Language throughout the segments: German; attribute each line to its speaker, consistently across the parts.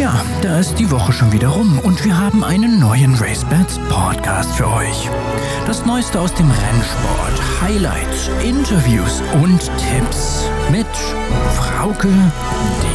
Speaker 1: Tja, da ist die Woche schon wieder rum und wir haben einen neuen RaceBets Podcast für euch. Das Neueste aus dem Rennsport, Highlights, Interviews und Tipps mit Frauke Delius.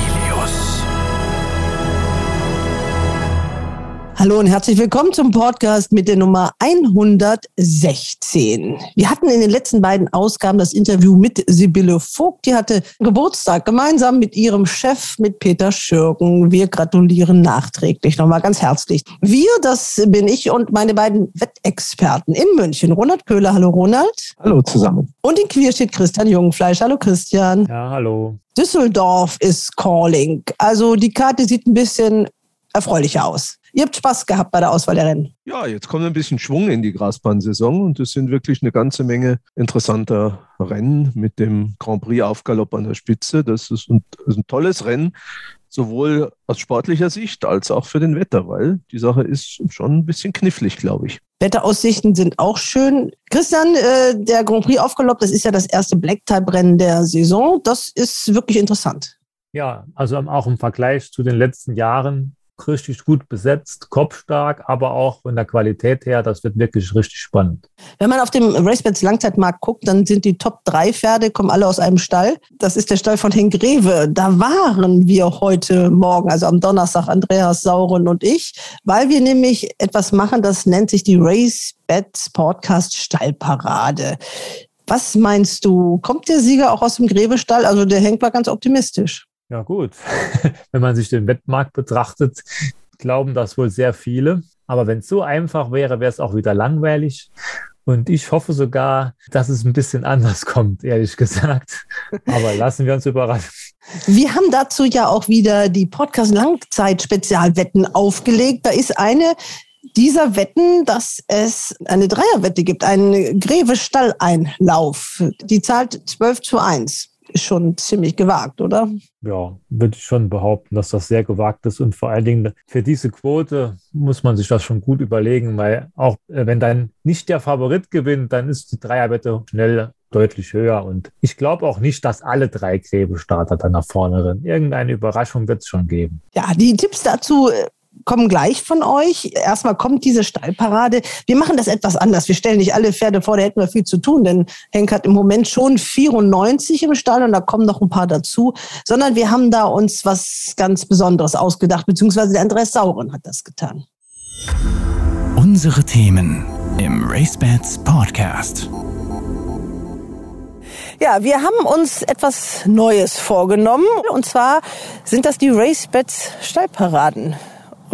Speaker 2: Hallo und herzlich willkommen zum Podcast mit der Nummer 116. Wir hatten in den letzten beiden Ausgaben das Interview mit Sibylle Vogt. Die hatte Geburtstag gemeinsam mit ihrem Chef, mit Peter Schürgen. Wir gratulieren nachträglich nochmal ganz herzlich. Wir, das bin ich und meine beiden Wettexperten in München. Ronald Köhler. Hallo Ronald.
Speaker 3: Hallo zusammen.
Speaker 2: Und in Queer steht Christian Jungfleisch. Hallo Christian.
Speaker 4: Ja, hallo.
Speaker 2: Düsseldorf ist calling. Also die Karte sieht ein bisschen erfreulicher aus. Ihr habt Spaß gehabt bei der Auswahl der Rennen.
Speaker 3: Ja, jetzt kommt ein bisschen Schwung in die Grasbahnsaison und es sind wirklich eine ganze Menge interessanter Rennen mit dem Grand Prix Aufgalopp an der Spitze. Das ist ein, das ist ein tolles Rennen, sowohl aus sportlicher Sicht als auch für den Wetter, weil die Sache ist schon ein bisschen knifflig, glaube ich.
Speaker 2: Wetteraussichten sind auch schön. Christian, äh, der Grand Prix Aufgalopp, das ist ja das erste Black-Type-Rennen der Saison. Das ist wirklich interessant.
Speaker 4: Ja, also auch im Vergleich zu den letzten Jahren richtig gut besetzt, kopfstark, aber auch von der Qualität her, das wird wirklich richtig spannend.
Speaker 2: Wenn man auf dem Racebeds Langzeitmarkt guckt, dann sind die Top 3 Pferde, kommen alle aus einem Stall. Das ist der Stall von Henk Greve. Da waren wir heute Morgen, also am Donnerstag, Andreas Sauren und ich, weil wir nämlich etwas machen, das nennt sich die Racebeds Podcast Stallparade. Was meinst du? Kommt der Sieger auch aus dem Grevestall? Also der Henk war ganz optimistisch.
Speaker 4: Ja, gut. Wenn man sich den Wettmarkt betrachtet, glauben das wohl sehr viele. Aber wenn es so einfach wäre, wäre es auch wieder langweilig. Und ich hoffe sogar, dass es ein bisschen anders kommt, ehrlich gesagt. Aber lassen wir uns überraschen.
Speaker 2: Wir haben dazu ja auch wieder die Podcast-Langzeit-Spezialwetten aufgelegt. Da ist eine dieser Wetten, dass es eine Dreierwette gibt, einen Greve-Stalleinlauf. Die zahlt 12 zu 1 ist schon ziemlich gewagt, oder?
Speaker 4: Ja, würde ich schon behaupten, dass das sehr gewagt ist. Und vor allen Dingen für diese Quote muss man sich das schon gut überlegen, weil auch äh, wenn dann nicht der Favorit gewinnt, dann ist die Dreierwette schnell deutlich höher. Und ich glaube auch nicht, dass alle drei Gräbestarter dann nach vorne rennen. Irgendeine Überraschung wird es schon geben.
Speaker 2: Ja, die Tipps dazu äh, kommen gleich von euch. Erstmal kommt diese Stallparade. Wir machen das etwas anders. Wir stellen nicht alle Pferde vor, da hätten wir viel zu tun, denn Henk hat im Moment schon 94 im Stall und da kommen noch ein paar dazu, sondern wir haben da uns was ganz Besonderes ausgedacht, beziehungsweise der Andreas Sauren hat das getan.
Speaker 1: Unsere Themen im RaceBets Podcast.
Speaker 2: Ja, wir haben uns etwas Neues vorgenommen. Und zwar sind das die RaceBets Stallparaden.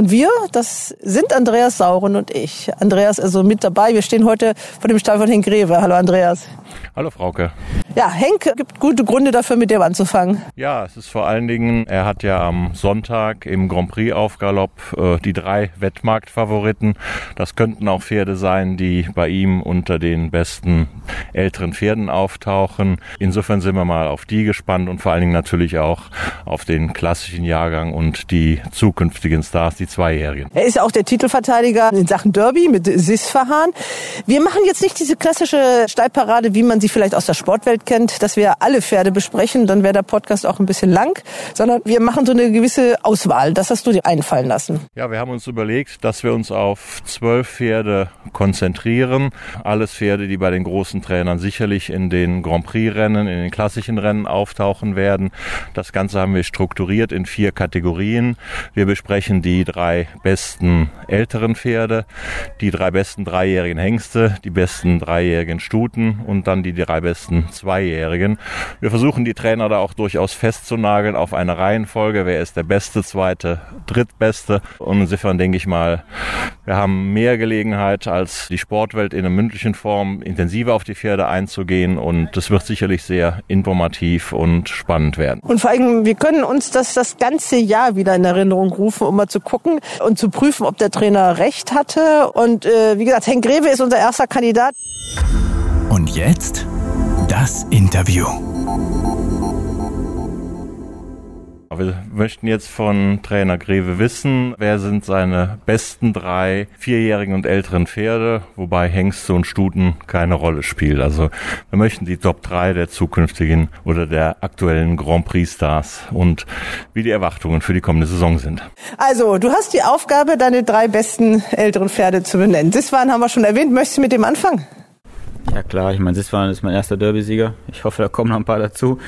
Speaker 2: Und wir, das sind Andreas Sauren und ich. Andreas ist also mit dabei. Wir stehen heute vor dem Stall von Henk Greve. Hallo Andreas.
Speaker 5: Hallo Frauke.
Speaker 2: Ja, Henk gibt gute Gründe dafür, mit dem anzufangen.
Speaker 5: Ja, es ist vor allen Dingen, er hat ja am Sonntag im Grand Prix auf Galopp äh, die drei Wettmarktfavoriten. Das könnten auch Pferde sein, die bei ihm unter den besten älteren Pferden auftauchen. Insofern sind wir mal auf die gespannt und vor allen Dingen natürlich auch auf den klassischen Jahrgang und die zukünftigen Stars, die Zweijährigen.
Speaker 2: Er ist auch der Titelverteidiger in Sachen Derby mit Sisfahan. Wir machen jetzt nicht diese klassische Steilparade, wie man sie vielleicht aus der Sportwelt kennt, dass wir alle Pferde besprechen, dann wäre der Podcast auch ein bisschen lang, sondern wir machen so eine gewisse Auswahl. Das hast du dir einfallen lassen.
Speaker 5: Ja, wir haben uns überlegt, dass wir uns auf zwölf Pferde konzentrieren. Alles Pferde, die bei den großen Trainern sicherlich in den Grand Prix-Rennen, in den klassischen Rennen auftauchen werden. Das Ganze haben wir strukturiert in vier Kategorien. Wir besprechen die drei besten älteren Pferde, die drei besten dreijährigen Hengste, die besten dreijährigen Stuten und dann die drei besten Zweijährigen. Wir versuchen die Trainer da auch durchaus festzunageln auf eine Reihenfolge. Wer ist der beste, zweite, drittbeste? Und insofern denke ich mal, wir haben mehr Gelegenheit als die Sportwelt in einer mündlichen Form intensiver auf die Pferde einzugehen und das wird sicherlich sehr informativ und spannend werden.
Speaker 2: Und vor allem, wir können uns das das ganze Jahr wieder in Erinnerung rufen, um mal zu gucken und zu prüfen, ob der Trainer recht hatte. Und äh, wie gesagt, Henk Greve ist unser erster Kandidat.
Speaker 1: Und jetzt das Interview.
Speaker 5: Wir möchten jetzt von Trainer Greve wissen, wer sind seine besten drei vierjährigen und älteren Pferde, wobei Hengste und Stuten keine Rolle spielen. Also wir möchten die Top 3 der zukünftigen oder der aktuellen Grand Prix Stars und wie die Erwartungen für die kommende Saison sind.
Speaker 2: Also, du hast die Aufgabe, deine drei besten älteren Pferde zu benennen. Siswan haben wir schon erwähnt. Möchtest du mit dem anfangen?
Speaker 6: Ja klar, ich meine, Siswan ist mein erster Derby-Sieger. Ich hoffe, da kommen noch ein paar dazu.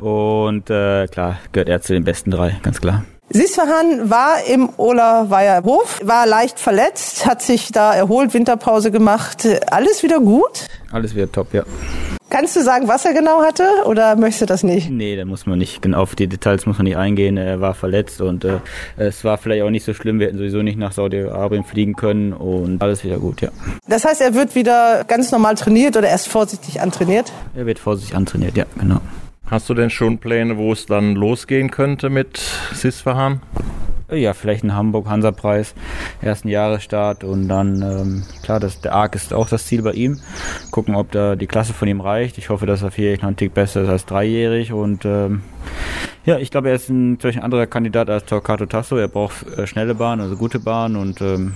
Speaker 6: Und äh, klar, gehört er zu den besten drei, ganz klar.
Speaker 2: Sisfahan war im Olerweier Hof, war leicht verletzt, hat sich da erholt, Winterpause gemacht. Alles wieder gut?
Speaker 6: Alles wieder top, ja.
Speaker 2: Kannst du sagen, was er genau hatte oder möchtest du das nicht?
Speaker 6: Nee, da muss man nicht, genau auf die Details muss man nicht eingehen. Er war verletzt und äh, es war vielleicht auch nicht so schlimm. Wir hätten sowieso nicht nach Saudi-Arabien fliegen können und alles wieder gut, ja.
Speaker 2: Das heißt, er wird wieder ganz normal trainiert oder erst vorsichtig antrainiert?
Speaker 6: Er wird vorsichtig antrainiert, ja, genau.
Speaker 5: Hast du denn schon Pläne, wo es dann losgehen könnte mit Sisfahan?
Speaker 6: Ja, vielleicht ein Hamburg Hansa-Preis, ersten Jahresstart und dann, ähm, klar, das, der ARC ist auch das Ziel bei ihm. Gucken, ob da die Klasse von ihm reicht. Ich hoffe, dass er vierjährig noch ein Tick besser ist als dreijährig und ähm, ja, ich glaube, er ist ein, natürlich ein anderer Kandidat als Torquato Tasso. Er braucht äh, schnelle Bahn, also gute Bahn und ähm,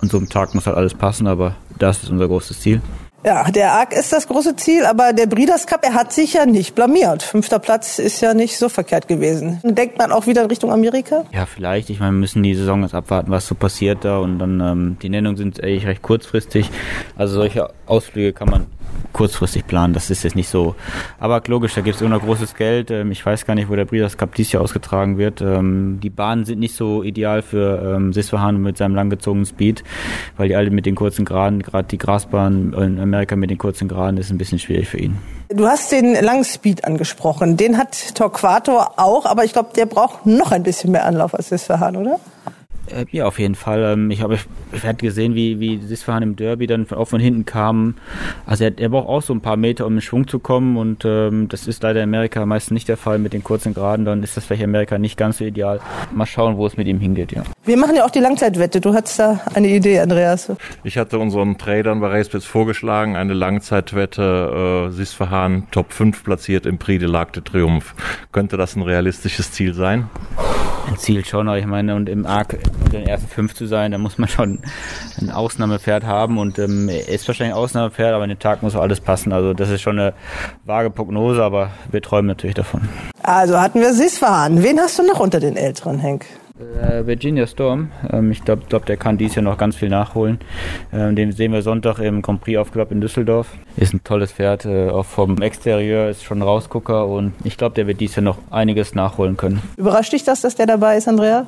Speaker 6: an so einem Tag muss halt alles passen, aber das ist unser großes Ziel.
Speaker 2: Ja, der ARC ist das große Ziel, aber der Breeders Cup, er hat sich ja nicht blamiert. Fünfter Platz ist ja nicht so verkehrt gewesen. Denkt man auch wieder in Richtung Amerika?
Speaker 6: Ja, vielleicht. Ich meine, wir müssen die Saison jetzt abwarten, was so passiert da und dann ähm, die Nennungen sind eigentlich recht kurzfristig. Also solche Ausflüge kann man kurzfristig planen. Das ist jetzt nicht so. Aber logisch, da gibt es immer noch großes Geld. Ähm, ich weiß gar nicht, wo der Breeders Cup dieses Jahr ausgetragen wird. Ähm, die Bahnen sind nicht so ideal für ähm, Sisfahan mit seinem langgezogenen Speed, weil die alle mit den kurzen Geraden, gerade die Grasbahn in Amerika mit den kurzen Geraden, ist ein bisschen schwierig für ihn.
Speaker 2: Du hast den langen Speed angesprochen. Den hat Torquato auch, aber ich glaube, der braucht noch ein bisschen mehr Anlauf als Sisfahan, oder?
Speaker 6: Äh, ja, auf jeden Fall. Ähm, ich habe ich hatte gesehen, wie, wie Sisfahan im Derby dann auch von hinten kam. Also er, er braucht auch so ein paar Meter, um in Schwung zu kommen und ähm, das ist leider in Amerika meistens nicht der Fall mit den kurzen Geraden. Dann ist das vielleicht in Amerika nicht ganz so ideal. Mal schauen, wo es mit ihm hingeht, ja.
Speaker 2: Wir machen ja auch die Langzeitwette. Du hattest da eine Idee, Andreas.
Speaker 5: Ich hatte unseren Tradern bei Racebits vorgeschlagen, eine Langzeitwette, äh, Sisfahan Top 5 platziert im Prix de l'Arc de Triomphe. Könnte das ein realistisches Ziel sein?
Speaker 6: Ein Ziel schon, ich meine, und im Arc unter den ersten fünf zu sein, da muss man schon ein Ausnahmepferd haben und ähm, ist wahrscheinlich ein Ausnahmepferd, aber an den Tag muss auch alles passen. Also das ist schon eine vage Prognose, aber wir träumen natürlich davon.
Speaker 2: Also hatten wir Sisfahan. Wen hast du noch unter den Älteren, Henk?
Speaker 6: Äh, Virginia Storm, ähm, ich glaube, glaub, der kann dies Jahr noch ganz viel nachholen. Ähm, den sehen wir Sonntag im Grand Prix Aufklapp in Düsseldorf. Ist ein tolles Pferd, äh, auch vom Exterieur ist schon ein Rausgucker und ich glaube, der wird dies Jahr noch einiges nachholen können.
Speaker 2: Überrascht dich das, dass der dabei ist, Andrea?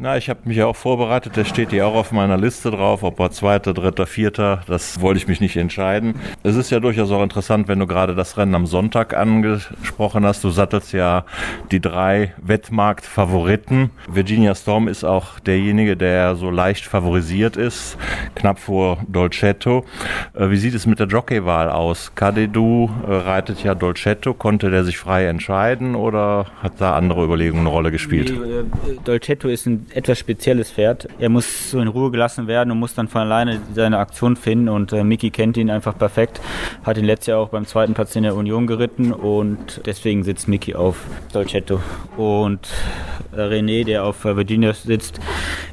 Speaker 5: Na, ich habe mich ja auch vorbereitet, der steht hier auch auf meiner Liste drauf, ob er zweiter, dritter, vierter, das wollte ich mich nicht entscheiden. Es ist ja durchaus auch interessant, wenn du gerade das Rennen am Sonntag angesprochen hast. Du sattelst ja die drei Wettmarkt-Favoriten. Virginia Storm ist auch derjenige, der so leicht favorisiert ist, knapp vor Dolcetto. Äh, wie sieht es mit der Jockeywahl aus? Kadedu äh, reitet ja Dolcetto, konnte der sich frei entscheiden oder hat da andere Überlegungen eine Rolle gespielt?
Speaker 6: Äh, Dolcetto ist ein etwas spezielles Pferd. Er muss so in Ruhe gelassen werden und muss dann von alleine seine Aktion finden und äh, Mickey kennt ihn einfach perfekt. Hat ihn letztes Jahr auch beim zweiten Platz in der Union geritten und deswegen sitzt Mickey auf Dolcetto. Und äh, René, der auf äh, Virginia sitzt,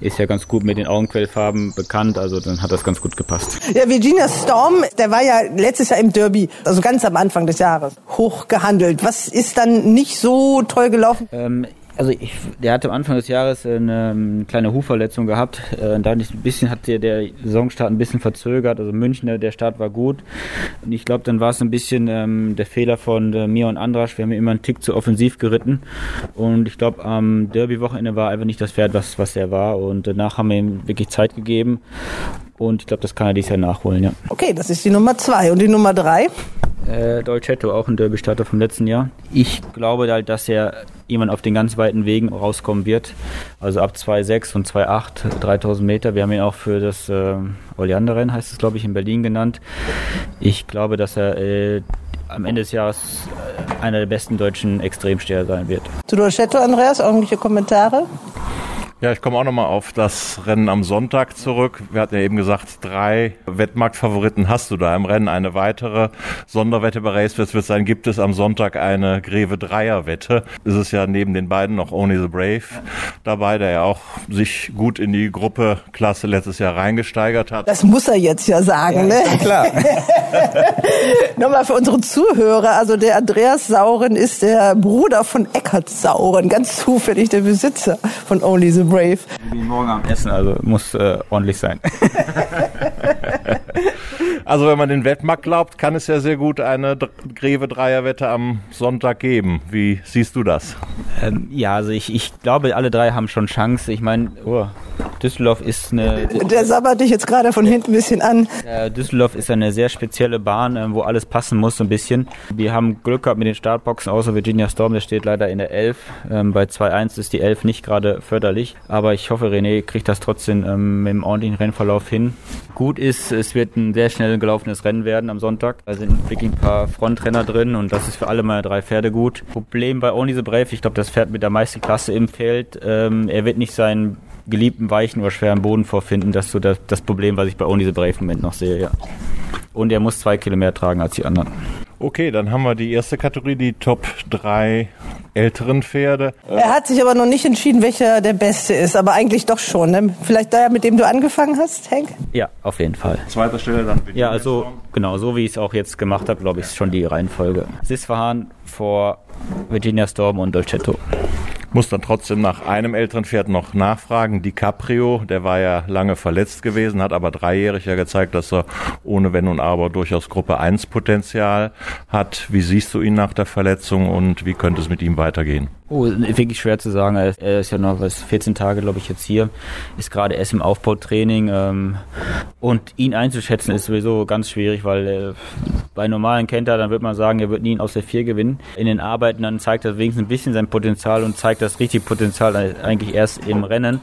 Speaker 6: ist ja ganz gut mit den Augenquellfarben bekannt, also dann hat das ganz gut gepasst.
Speaker 2: Ja, Virginia Storm, der war ja letztes Jahr im Derby, also ganz am Anfang des Jahres, hoch gehandelt. Was ist dann nicht so toll gelaufen?
Speaker 6: Ähm, also ich, der hatte am Anfang des Jahres eine, eine kleine Hufverletzung gehabt. Äh, dadurch ein bisschen hat der, der Saisonstart ein bisschen verzögert. Also München, der Start war gut. Und ich glaube, dann war es ein bisschen ähm, der Fehler von äh, mir und Andrasch. Wir haben immer einen Tick zu offensiv geritten. Und ich glaube, am Derby-Wochenende war einfach nicht das Pferd, was, was er war. Und danach haben wir ihm wirklich Zeit gegeben. Und ich glaube, das kann er dieses Jahr nachholen, ja.
Speaker 2: Okay, das ist die Nummer zwei. Und die Nummer drei?
Speaker 6: Äh, Dolcetto, auch ein Derby-Starter vom letzten Jahr. Ich glaube halt, dass er jemand auf den ganz weiten Wegen rauskommen wird. Also ab 2,6 und 2,8, 3000 Meter. Wir haben ihn auch für das äh, Oleander-Rennen, heißt es glaube ich, in Berlin genannt. Ich glaube, dass er äh, am Ende des Jahres äh, einer der besten deutschen Extremsteher sein wird.
Speaker 2: Zu Dolcetto, Andreas, irgendwelche Kommentare?
Speaker 5: Ja, ich komme auch nochmal auf das Rennen am Sonntag zurück. Wir hatten ja eben gesagt, drei Wettmarktfavoriten hast du da im Rennen. Eine weitere Sonderwette bei Racebets wird sein, gibt es am Sonntag eine Greve Dreier-Wette. Es ist ja neben den beiden noch Only the Brave dabei, der ja auch sich gut in die Gruppeklasse letztes Jahr reingesteigert hat.
Speaker 2: Das muss er jetzt ja sagen, ja, ne?
Speaker 6: Klar.
Speaker 2: Nochmal für unsere Zuhörer, also der Andreas Sauren ist der Bruder von Eckhard Sauren, ganz zufällig der Besitzer von Only the Brave.
Speaker 6: Ich bin morgen am Essen, also muss äh, ordentlich sein.
Speaker 5: also wenn man den Wettmarkt glaubt, kann es ja sehr gut eine Greve Dreierwette am Sonntag geben. Wie siehst du das?
Speaker 6: Ähm, ja, also ich, ich glaube, alle drei haben schon Chance. Ich meine, oh, Düsseldorf ist eine.
Speaker 2: Der sabbert dich jetzt gerade von hinten ein bisschen an.
Speaker 6: Düsseldorf ist eine sehr spezielle Bahn, äh, wo alles passen muss, so ein bisschen. Wir haben Glück gehabt mit den Startboxen, außer Virginia Storm, der steht leider in der 11. Ähm, bei 2-1 ist die 11 nicht gerade förderlich. Aber ich hoffe, René kriegt das trotzdem ähm, im ordentlichen Rennverlauf hin. Gut ist, es wird ein sehr schnell gelaufenes Rennen werden am Sonntag. Da sind wirklich ein paar Frontrenner drin und das ist für alle meine drei Pferde gut. Problem bei Only the Brave, ich glaube, das Pferd mit der meisten Klasse im Feld. Ähm, er wird nicht seinen geliebten weichen oder schweren Boden vorfinden. Das ist so das, das Problem, was ich bei Only the Brave im Moment noch sehe, ja. Und er muss zwei Kilo mehr tragen als die anderen.
Speaker 5: Okay, dann haben wir die erste Kategorie, die Top 3 älteren Pferde.
Speaker 2: Er hat sich aber noch nicht entschieden, welcher der beste ist, aber eigentlich doch schon. Ne? Vielleicht der, mit dem du angefangen hast, Henk?
Speaker 6: Ja, auf jeden Fall.
Speaker 5: Zweiter Stelle dann.
Speaker 6: Ja, also genau, so wie ich es auch jetzt gemacht habe, glaube ich, ist schon die Reihenfolge. Sisfahan vor Virginia Storm und Dolcetto
Speaker 5: muss dann trotzdem nach einem älteren Pferd noch nachfragen. DiCaprio, der war ja lange verletzt gewesen, hat aber dreijährig ja gezeigt, dass er ohne Wenn und Aber durchaus Gruppe 1 Potenzial hat. Wie siehst du ihn nach der Verletzung und wie könnte es mit ihm weitergehen?
Speaker 6: Oh, wirklich schwer zu sagen. Er ist ja noch was 14 Tage, glaube ich, jetzt hier. Ist gerade erst im Aufbautraining. Ähm, und ihn einzuschätzen ist sowieso ganz schwierig, weil äh, bei normalen kennt er, dann wird man sagen, er wird nie aus der 4 gewinnen. In den Arbeiten dann zeigt er wenigstens ein bisschen sein Potenzial und zeigt das richtige Potenzial eigentlich erst im Rennen.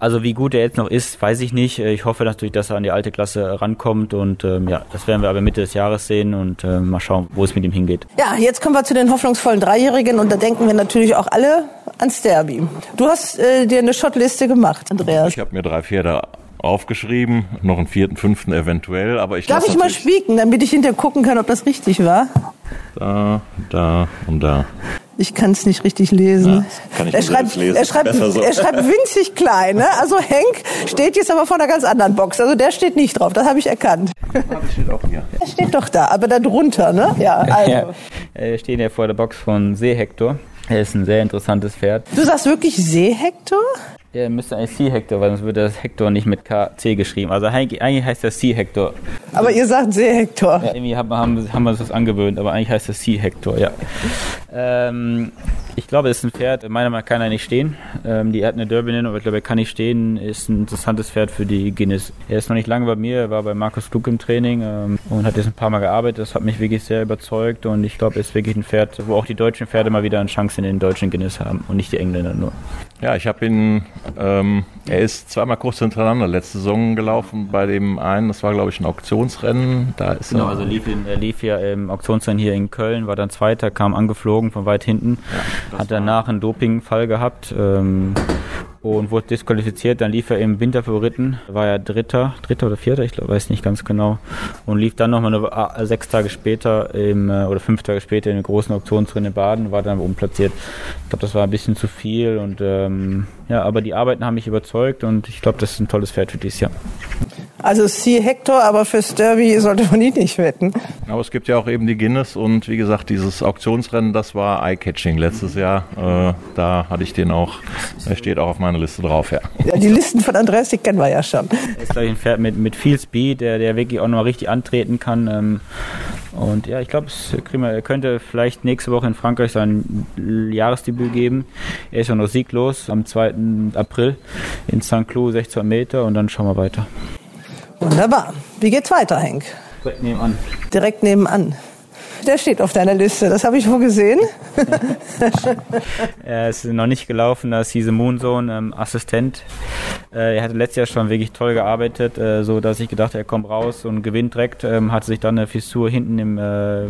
Speaker 6: Also wie gut er jetzt noch ist, weiß ich nicht. Ich hoffe natürlich, dass er an die alte Klasse rankommt und ähm, ja, das werden wir aber Mitte des Jahres sehen und äh, mal schauen, wo es mit ihm hingeht.
Speaker 2: Ja, jetzt kommen wir zu den hoffnungsvollen Dreijährigen und da denken wir natürlich natürlich auch alle ans Derby. Du hast äh, dir eine Shotliste gemacht, Andreas.
Speaker 5: Ich habe mir drei Pferde aufgeschrieben, noch einen vierten, fünften eventuell, aber ich
Speaker 2: Darf ich mal spieken, damit ich hinterher gucken kann, ob das richtig war?
Speaker 5: Da, da und da.
Speaker 2: Ich kann es nicht richtig lesen. Ja,
Speaker 5: kann ich
Speaker 2: er, schreibt, lesen. er, schreibt, so. er schreibt winzig klein. Ne? Also Henk steht jetzt aber vor einer ganz anderen Box. Also der steht nicht drauf, das habe ich erkannt.
Speaker 5: Ah, das steht auch hier.
Speaker 2: Er steht doch da, aber da drunter, ne?
Speaker 6: Ja, also. Ja, er steht ja vor der Box von Seehektor. Er ist ein sehr interessantes Pferd.
Speaker 2: Du sagst wirklich Seehektor?
Speaker 6: Ja, müsste eigentlich C-Hector, weil sonst würde das Hector nicht mit KC geschrieben. Also eigentlich heißt das C-Hector.
Speaker 2: Aber ihr sagt Seehektor.
Speaker 6: Ja, irgendwie haben, haben, haben wir uns das angewöhnt, aber eigentlich heißt das C-Hector, ja. Ähm, ich glaube, es ist ein Pferd, meiner Meinung nach kann er nicht stehen. Ähm, die hat eine Derby-Nennung, aber ich glaube, er kann nicht stehen. Ist ein interessantes Pferd für die Guinness. Er ist noch nicht lange bei mir, er war bei Markus Klug im Training ähm, und hat jetzt ein paar Mal gearbeitet. Das hat mich wirklich sehr überzeugt und ich glaube, er ist wirklich ein Pferd, wo auch die deutschen Pferde mal wieder eine Chance in den deutschen Guinness haben und nicht die Engländer nur.
Speaker 5: Ja, ich habe ihn, ähm, er ist zweimal kurz hintereinander letzte Saison gelaufen bei dem einen, das war glaube ich ein Auktionsrennen. Da ist
Speaker 6: genau, er, also lief in, er lief ja im Auktionsrennen hier in Köln, war dann Zweiter, kam angeflogen von weit hinten, ja, hat danach einen Dopingfall gehabt. Ähm, und wurde disqualifiziert. Dann lief er im Winterfavoriten, war er Dritter, Dritter oder Vierter, ich glaube, weiß nicht ganz genau, und lief dann nochmal äh, sechs Tage später im, äh, oder fünf Tage später in den großen Auktionsrennen in Baden, war dann umplatziert. Ich glaube, das war ein bisschen zu viel und ähm, ja, aber die Arbeiten haben mich überzeugt und ich glaube, das ist ein tolles Pferd für dieses Jahr.
Speaker 2: Also C. Hector, aber fürs Derby sollte man ihn nicht wetten.
Speaker 5: Aber es gibt ja auch eben die Guinness und wie gesagt, dieses Auktionsrennen, das war Eye-Catching letztes Jahr. Äh, da hatte ich den auch, er steht auch auf meiner Liste drauf, ja.
Speaker 2: ja die Listen von Andreas, die kennen wir ja schon.
Speaker 6: Er ist, glaube ich, ein Pferd mit, mit viel Speed, der, der wirklich auch nochmal richtig antreten kann. Ähm, und ja, ich glaube, er könnte vielleicht nächste Woche in Frankreich sein Jahresdebüt geben. Er ist ja noch sieglos am 2. April in St. Cloud, 16 Meter und dann schauen wir weiter.
Speaker 2: Wunderbar. Wie geht's weiter, Henk?
Speaker 6: Direkt nebenan.
Speaker 2: Direkt nebenan. Der steht auf deiner Liste, das habe ich wohl gesehen.
Speaker 6: er ist noch nicht gelaufen, da ist diese Moonzone ähm, Assistent. Äh, er hatte letztes Jahr schon wirklich toll gearbeitet, äh, so dass ich gedacht, er kommt raus und gewinnt direkt. Ähm, hatte sich dann eine Fissur hinten im, äh,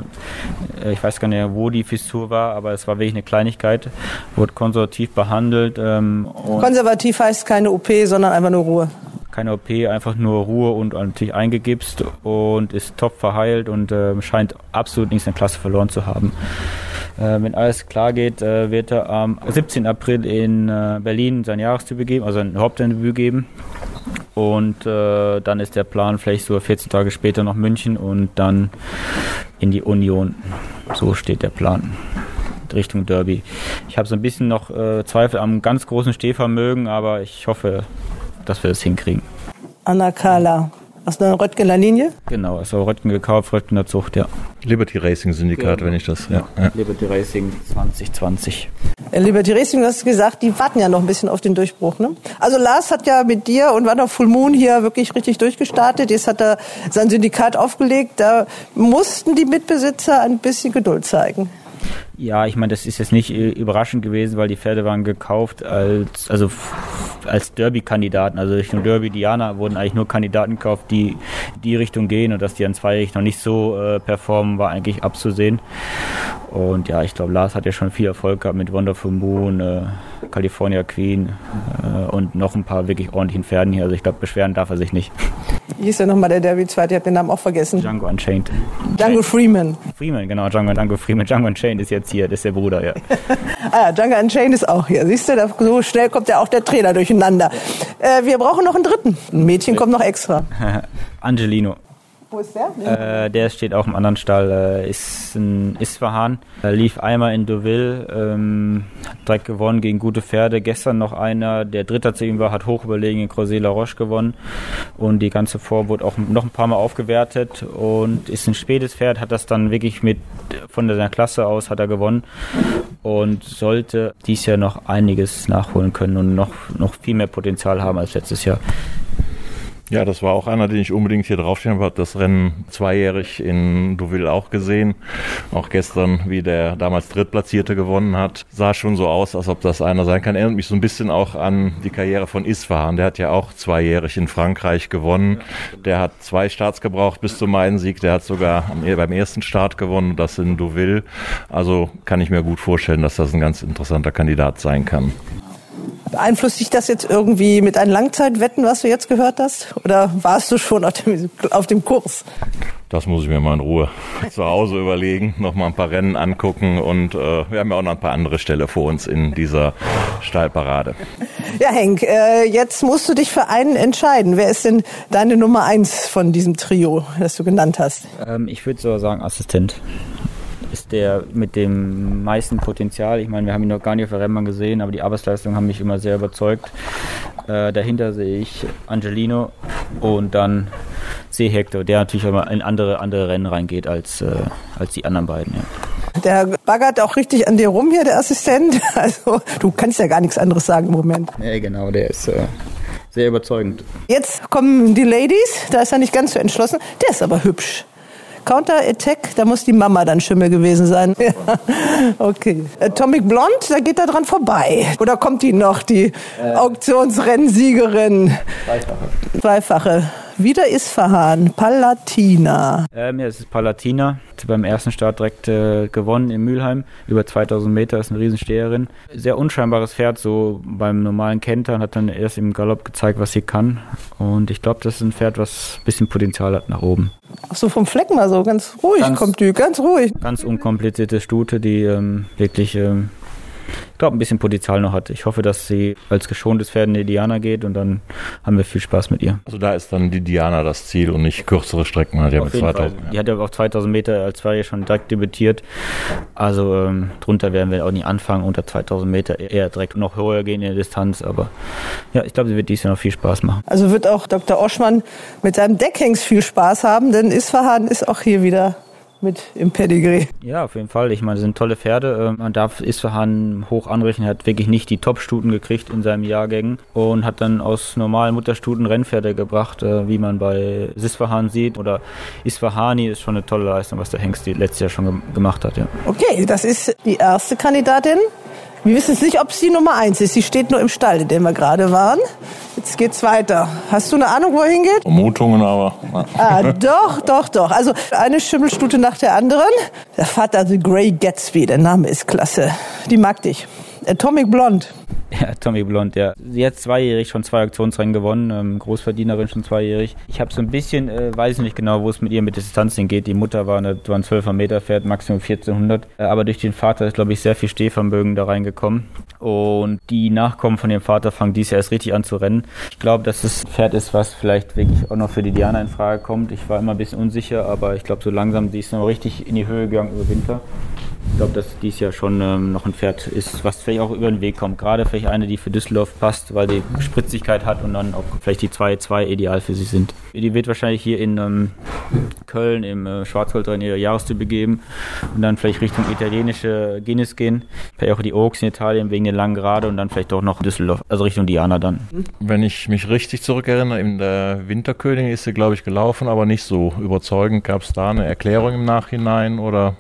Speaker 6: ich weiß gar nicht, wo die Fissur war, aber es war wirklich eine Kleinigkeit. Wurde konservativ behandelt. Ähm,
Speaker 2: konservativ heißt keine OP, sondern einfach nur Ruhe
Speaker 6: keine OP, einfach nur Ruhe und natürlich eingegipst und ist top verheilt und äh, scheint absolut nichts in der Klasse verloren zu haben. Äh, wenn alles klar geht, äh, wird er am 17. April in äh, Berlin sein Jahresdebüt geben, also ein Hauptdebüt geben. Und äh, dann ist der Plan vielleicht so 14 Tage später noch München und dann in die Union. So steht der Plan. Richtung Derby. Ich habe so ein bisschen noch äh, Zweifel am ganz großen Stehvermögen, aber ich hoffe, dass wir das hinkriegen.
Speaker 2: Anna Kala. Aus einer Röttgener Linie?
Speaker 6: Genau, also Röttgen gekauft, Röttgener Zucht, ja.
Speaker 5: Liberty Racing Syndikat, genau. wenn ich das, ja.
Speaker 6: ja. Liberty Racing 2020.
Speaker 2: Äh, Liberty Racing, du hast gesagt, die warten ja noch ein bisschen auf den Durchbruch, ne? Also Lars hat ja mit dir und war noch Full Moon hier wirklich richtig durchgestartet. Jetzt hat er sein Syndikat aufgelegt. Da mussten die Mitbesitzer ein bisschen Geduld zeigen.
Speaker 6: Ja, ich meine, das ist jetzt nicht äh, überraschend gewesen, weil die Pferde waren gekauft als, also als Derby-Kandidaten. Also Richtung Derby Diana wurden eigentlich nur Kandidaten gekauft, die die Richtung gehen und dass die an zwei noch nicht so äh, performen, war eigentlich abzusehen. Und ja, ich glaube, Lars hat ja schon viel Erfolg gehabt mit Wonderful Moon, äh, California Queen äh, und noch ein paar wirklich ordentlichen Pferden hier. Also ich glaube, beschweren darf er sich nicht.
Speaker 2: Wie hieß der nochmal der Derby-Zweite? Ich habe den Namen auch vergessen.
Speaker 6: Django Unchained.
Speaker 2: Django Freeman.
Speaker 6: Freeman, genau. Django, Django Freeman. Django Unchained ist jetzt hier, das ist der Bruder, ja.
Speaker 2: ah, Django Unchained ist auch hier. Siehst du, so schnell kommt ja auch der Trainer durcheinander. Äh, wir brauchen noch einen dritten. Ein Mädchen kommt noch extra.
Speaker 6: Angelino.
Speaker 2: Wo ist der?
Speaker 6: Äh, der steht auch im anderen Stall, äh, ist ein Isfahan. Er lief einmal in Deauville, ähm, hat direkt gewonnen gegen gute Pferde. Gestern noch einer, der Dritter zu ihm war, hat hoch überlegen in Crozet La Roche gewonnen. Und die ganze Vor wurde auch noch ein paar Mal aufgewertet und ist ein spätes Pferd, hat das dann wirklich mit von der Klasse aus hat er gewonnen und sollte dies Jahr noch einiges nachholen können und noch, noch viel mehr Potenzial haben als letztes Jahr.
Speaker 5: Ja, das war auch einer, den ich unbedingt hier draufstehen habe. Das Rennen zweijährig in Deauville auch gesehen. Auch gestern, wie der damals Drittplatzierte gewonnen hat, sah schon so aus, als ob das einer sein kann. Erinnert mich so ein bisschen auch an die Karriere von Isfahan. Der hat ja auch zweijährig in Frankreich gewonnen. Der hat zwei Starts gebraucht bis zum einen Sieg. Der hat sogar beim ersten Start gewonnen, das in Deauville. Also kann ich mir gut vorstellen, dass das ein ganz interessanter Kandidat sein kann.
Speaker 2: Beeinflusst dich das jetzt irgendwie mit einem Langzeitwetten, was du jetzt gehört hast? Oder warst du schon auf dem, auf dem Kurs?
Speaker 5: Das muss ich mir mal in Ruhe zu Hause überlegen, noch mal ein paar Rennen angucken und äh, wir haben ja auch noch ein paar andere Ställe vor uns in dieser Stallparade.
Speaker 2: Ja, Henk, äh, jetzt musst du dich für einen entscheiden. Wer ist denn deine Nummer eins von diesem Trio, das du genannt hast?
Speaker 6: Ähm, ich würde so sagen Assistent ist der mit dem meisten Potenzial. Ich meine, wir haben ihn noch gar nicht auf der Rennbahn gesehen, aber die Arbeitsleistungen haben mich immer sehr überzeugt. Äh, dahinter sehe ich Angelino und dann sehe Hector, der natürlich immer in andere, andere Rennen reingeht als, äh, als die anderen beiden. Ja.
Speaker 2: Der baggert auch richtig an dir rum hier, der Assistent. Also du kannst ja gar nichts anderes sagen im Moment.
Speaker 6: Ja, genau, der ist äh, sehr überzeugend.
Speaker 2: Jetzt kommen die Ladies, da ist er nicht ganz so entschlossen. Der ist aber hübsch. Counter-Attack, da muss die Mama dann Schimmel gewesen sein. okay. Atomic Blonde, da geht er dran vorbei. Oder kommt die noch, die äh. Auktionsrennsiegerin? Zweifache. Zweifache. Wieder Isfahan, Palatina.
Speaker 6: Ähm, ja, es ist Palatina. Hat beim ersten Start direkt äh, gewonnen in Mülheim. Über 2000 Meter, ist eine Riesensteherin. Sehr unscheinbares Pferd, so beim normalen Kentern. Hat dann erst im Galopp gezeigt, was sie kann. Und ich glaube, das ist ein Pferd, was ein bisschen Potenzial hat nach oben.
Speaker 2: Ach so, vom Flecken mal so, ganz ruhig ganz, kommt die, ganz ruhig.
Speaker 6: Ganz unkomplizierte Stute, die ähm, wirklich ähm, ich glaube, ein bisschen Potenzial noch hat. Ich hoffe, dass sie als geschontes Pferd in die Diana geht und dann haben wir viel Spaß mit ihr.
Speaker 5: Also da ist dann die Diana das Ziel und nicht kürzere Strecken. Hat ja mit 2000.
Speaker 6: Die hat ja auf 2000 Meter als Zweier schon direkt debütiert. Also ähm, drunter werden wir auch nicht anfangen. Unter 2000 Meter eher direkt noch höher gehen in der Distanz. Aber ja, ich glaube, sie wird dies Jahr noch viel Spaß machen.
Speaker 2: Also wird auch Dr. Oschmann mit seinem Deckhengst viel Spaß haben, denn Isfahan ist auch hier wieder mit im Pedigree.
Speaker 6: Ja, auf jeden Fall. Ich meine, das sind tolle Pferde. Ähm, man darf Isfahan hoch anrechnen. Er hat wirklich nicht die Top-Stuten gekriegt in seinem Jahrgängen und hat dann aus normalen Mutterstuten Rennpferde gebracht, äh, wie man bei Sisfahan sieht. Oder Isfahani ist schon eine tolle Leistung, was der Hengst letztes Jahr schon gemacht hat. Ja.
Speaker 2: Okay, das ist die erste Kandidatin. Wir wissen jetzt nicht, ob sie Nummer eins ist. Sie steht nur im Stall, in dem wir gerade waren. Jetzt geht's weiter. Hast du eine Ahnung, wohin geht?
Speaker 5: Vermutungen aber.
Speaker 2: Ah, doch, doch, doch. Also eine Schimmelstute nach der anderen. Der Vater, The Grey Gatsby, der Name ist klasse. Die mag dich. Atomic Blonde.
Speaker 6: Ja, Tommy Blond, ja. Sie hat zweijährig schon zwei Aktionsrennen gewonnen, ähm, Großverdienerin schon zweijährig. Ich habe so ein bisschen, äh, weiß nicht genau, wo es mit ihr mit Distanz hingeht. Die Mutter war, eine, war ein 12er Meter Pferd, Maximum 1400. Äh, aber durch den Vater ist, glaube ich, sehr viel Stehvermögen da reingekommen. Und die Nachkommen von ihrem Vater fangen dieses Jahr erst richtig an zu rennen. Ich glaube, dass ein Pferd ist, was vielleicht wirklich auch noch für die Diana in Frage kommt. Ich war immer ein bisschen unsicher, aber ich glaube, so langsam, die ist noch richtig in die Höhe gegangen über Winter. Ich glaube, dass dies Jahr schon ähm, noch ein Pferd ist, was vielleicht auch über den Weg kommt. Gerade vielleicht eine, die für Düsseldorf passt, weil die Spritzigkeit hat und dann auch vielleicht die 2-2 ideal für sie sind. Die wird wahrscheinlich hier in ähm, Köln im äh, Schwarzwaldrennen ihre Jahreszeit geben und dann vielleicht Richtung italienische Guinness gehen. Vielleicht auch die Oaks in Italien wegen der langen Gerade und dann vielleicht auch noch Düsseldorf, also Richtung Diana dann.
Speaker 5: Wenn ich mich richtig zurückerinnere, in der Winterkönigin ist sie, glaube ich, gelaufen, aber nicht so überzeugend. Gab es da eine Erklärung im Nachhinein oder?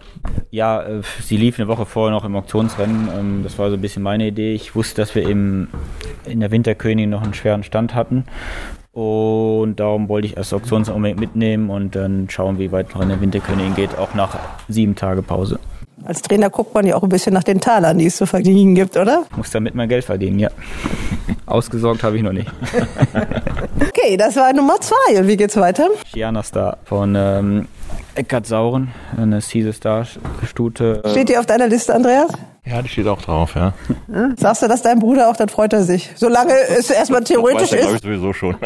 Speaker 6: Ja, äh, sie lief eine Woche vorher noch im Auktionsrennen. Ähm, das war so ein bisschen meine Idee. Ich wusste, dass wir im, in der Winterkönigin noch einen schweren Stand hatten. Und darum wollte ich erst Auktionsrennen unbedingt mitnehmen und dann schauen, wie weit noch in der Winterkönigin geht, auch nach sieben Tage Pause.
Speaker 2: Als Trainer guckt man ja auch ein bisschen nach den Talern, die es zu verdienen gibt, oder?
Speaker 6: Muss damit mein Geld verdienen, ja. Ausgesorgt habe ich noch nicht.
Speaker 2: okay, das war Nummer zwei. Und wie geht's weiter?
Speaker 6: Gianna Star von ähm, Eckart Sauren, eine Caesar Star Stute.
Speaker 2: Steht die auf deiner Liste, Andreas?
Speaker 5: Ja, die steht auch drauf, ja.
Speaker 2: ja. Sagst du das deinem Bruder auch, dann freut er sich. Solange es erstmal theoretisch
Speaker 5: weiß,
Speaker 2: ist.
Speaker 5: ich sowieso schon.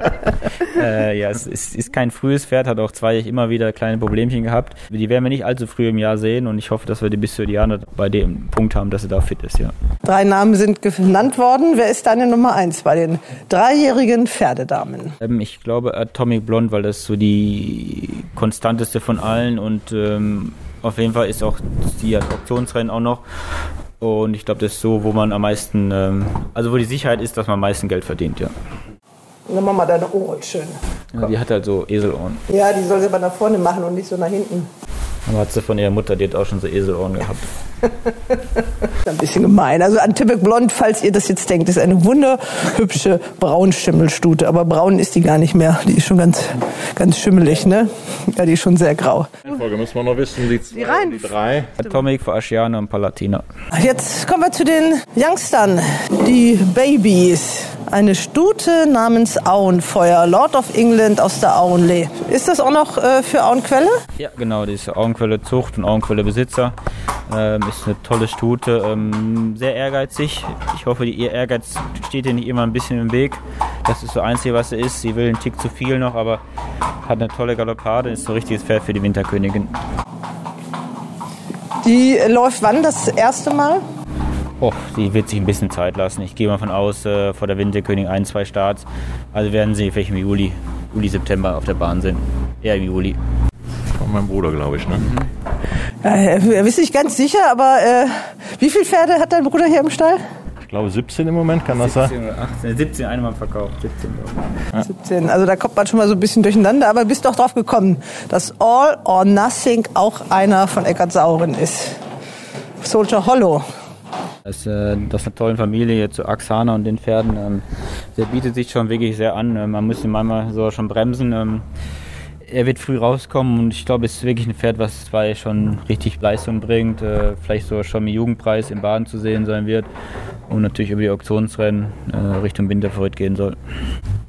Speaker 6: äh, ja, es ist, ist, kein frühes Pferd, hat auch zwei immer wieder kleine Problemchen gehabt. Die werden wir nicht allzu früh im Jahr sehen und ich hoffe, dass wir die bis zur Diana bei dem Punkt haben, dass sie da fit ist, ja.
Speaker 2: Drei Namen sind genannt worden. Wer ist deine Nummer eins bei den dreijährigen Pferdedamen?
Speaker 6: Ähm, ich glaube Atomic Blonde, weil das so die konstanteste von allen und ähm, auf jeden Fall ist auch die Auktionsrennen auch noch. Und ich glaube, das ist so, wo man am meisten, ähm, also wo die Sicherheit ist, dass man am meisten Geld verdient, ja.
Speaker 2: Dann mach mal deine Ohren schön.
Speaker 6: Ja, die hat halt so Eselohren.
Speaker 2: Ja, die soll sie aber nach vorne machen und nicht so nach hinten.
Speaker 6: Aber hat sie von ihrer Mutter, die hat auch schon so Eselohren gehabt.
Speaker 2: Ein bisschen gemein. Also Antibek Blond, falls ihr das jetzt denkt, ist eine wunderhübsche Braunschimmelstute. Aber braun ist die gar nicht mehr. Die ist schon ganz, ganz schimmelig, ne? Ja, die ist schon sehr grau.
Speaker 5: Folge müssen wir noch wissen, die, zwei, die, rein. die drei.
Speaker 6: Atomic, Asciano und Palatina.
Speaker 2: Jetzt kommen wir zu den Youngstern, die Babys. Eine Stute namens Auenfeuer, Lord of England aus der Auenlee. Ist das auch noch äh, für Auenquelle?
Speaker 6: Ja, genau, die ist Auenquelle Zucht und Auenquelle Besitzer. Ähm, ist eine tolle Stute, ähm, sehr ehrgeizig. Ich hoffe, die, ihr Ehrgeiz steht ihr nicht immer ein bisschen im Weg. Das ist so einzige, was sie ist. Sie will einen Tick zu viel noch, aber hat eine tolle Galoppade, ist so ein richtiges Pferd für die Winterkönigin.
Speaker 2: Die läuft wann das erste Mal?
Speaker 6: Oh, die wird sich ein bisschen Zeit lassen. Ich gehe mal von aus, äh, vor der Winterkönigin ein, zwei Starts. Also werden sie vielleicht im Juli, Juli, September auf der Bahn sind. Eher im Juli.
Speaker 5: Von meinem Bruder, glaube ich, ne? Mhm.
Speaker 2: Er ist nicht ganz sicher, aber äh, wie viele Pferde hat dein Bruder hier im Stall?
Speaker 5: Ich glaube 17 im Moment, kann das
Speaker 6: 17 oder 18, 17 einmal verkauft, 17
Speaker 2: ja. 17, also da kommt man schon mal so ein bisschen durcheinander, aber bist doch drauf gekommen, dass All or Nothing auch einer von Eckart Sauren ist. Soldier Hollow.
Speaker 6: Das, äh, das ist eine tolle Familie hier zu Axana und den Pferden. Ähm, der bietet sich schon wirklich sehr an. Äh, man muss ihn manchmal so schon bremsen. Ähm, er wird früh rauskommen und ich glaube, es ist wirklich ein Pferd, was zwei schon richtig Leistung bringt. Äh, vielleicht so schon mit Jugendpreis im Baden zu sehen sein wird und natürlich über die Auktionsrennen äh, Richtung Winterfavorit gehen soll.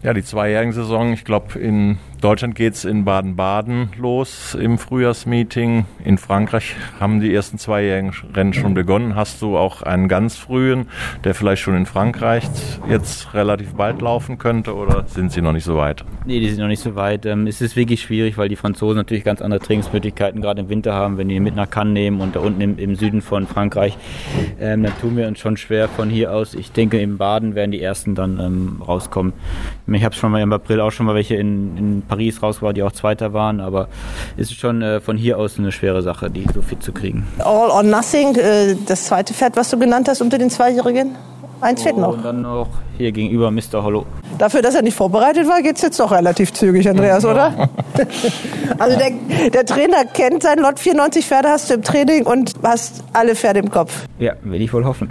Speaker 5: Ja, die zweijährigen Saison, ich glaube, in Deutschland geht es in Baden-Baden los im Frühjahrsmeeting. In Frankreich haben die ersten zweijährigen Rennen schon begonnen. Hast du auch einen ganz frühen, der vielleicht schon in Frankreich jetzt relativ bald laufen könnte oder sind sie noch nicht so weit?
Speaker 6: Nee, die sind noch nicht so weit. Ähm, es ist wirklich schwierig, weil die Franzosen natürlich ganz andere Trainingsmöglichkeiten gerade im Winter haben, wenn die mit nach Cannes nehmen und da unten im, im Süden von Frankreich. Ähm, dann tun wir uns schon schwer von hier aus. Ich denke, im Baden werden die ersten dann ähm, rauskommen. Ich habe schon mal im April auch schon mal welche in, in Paris raus war, die auch Zweiter waren, aber es ist schon äh, von hier aus eine schwere Sache, die so fit zu kriegen.
Speaker 2: All or Nothing, äh, das zweite Pferd, was du genannt hast unter den Zweijährigen? Eins fehlt noch.
Speaker 6: Und dann noch hier gegenüber Mr. Hollow.
Speaker 2: Dafür, dass er nicht vorbereitet war, geht es jetzt doch relativ zügig, Andreas, oder? also der, der, Trainer kennt sein Lot 94 Pferde, hast du im Training und hast alle Pferde im Kopf.
Speaker 6: Ja, will ich wohl hoffen.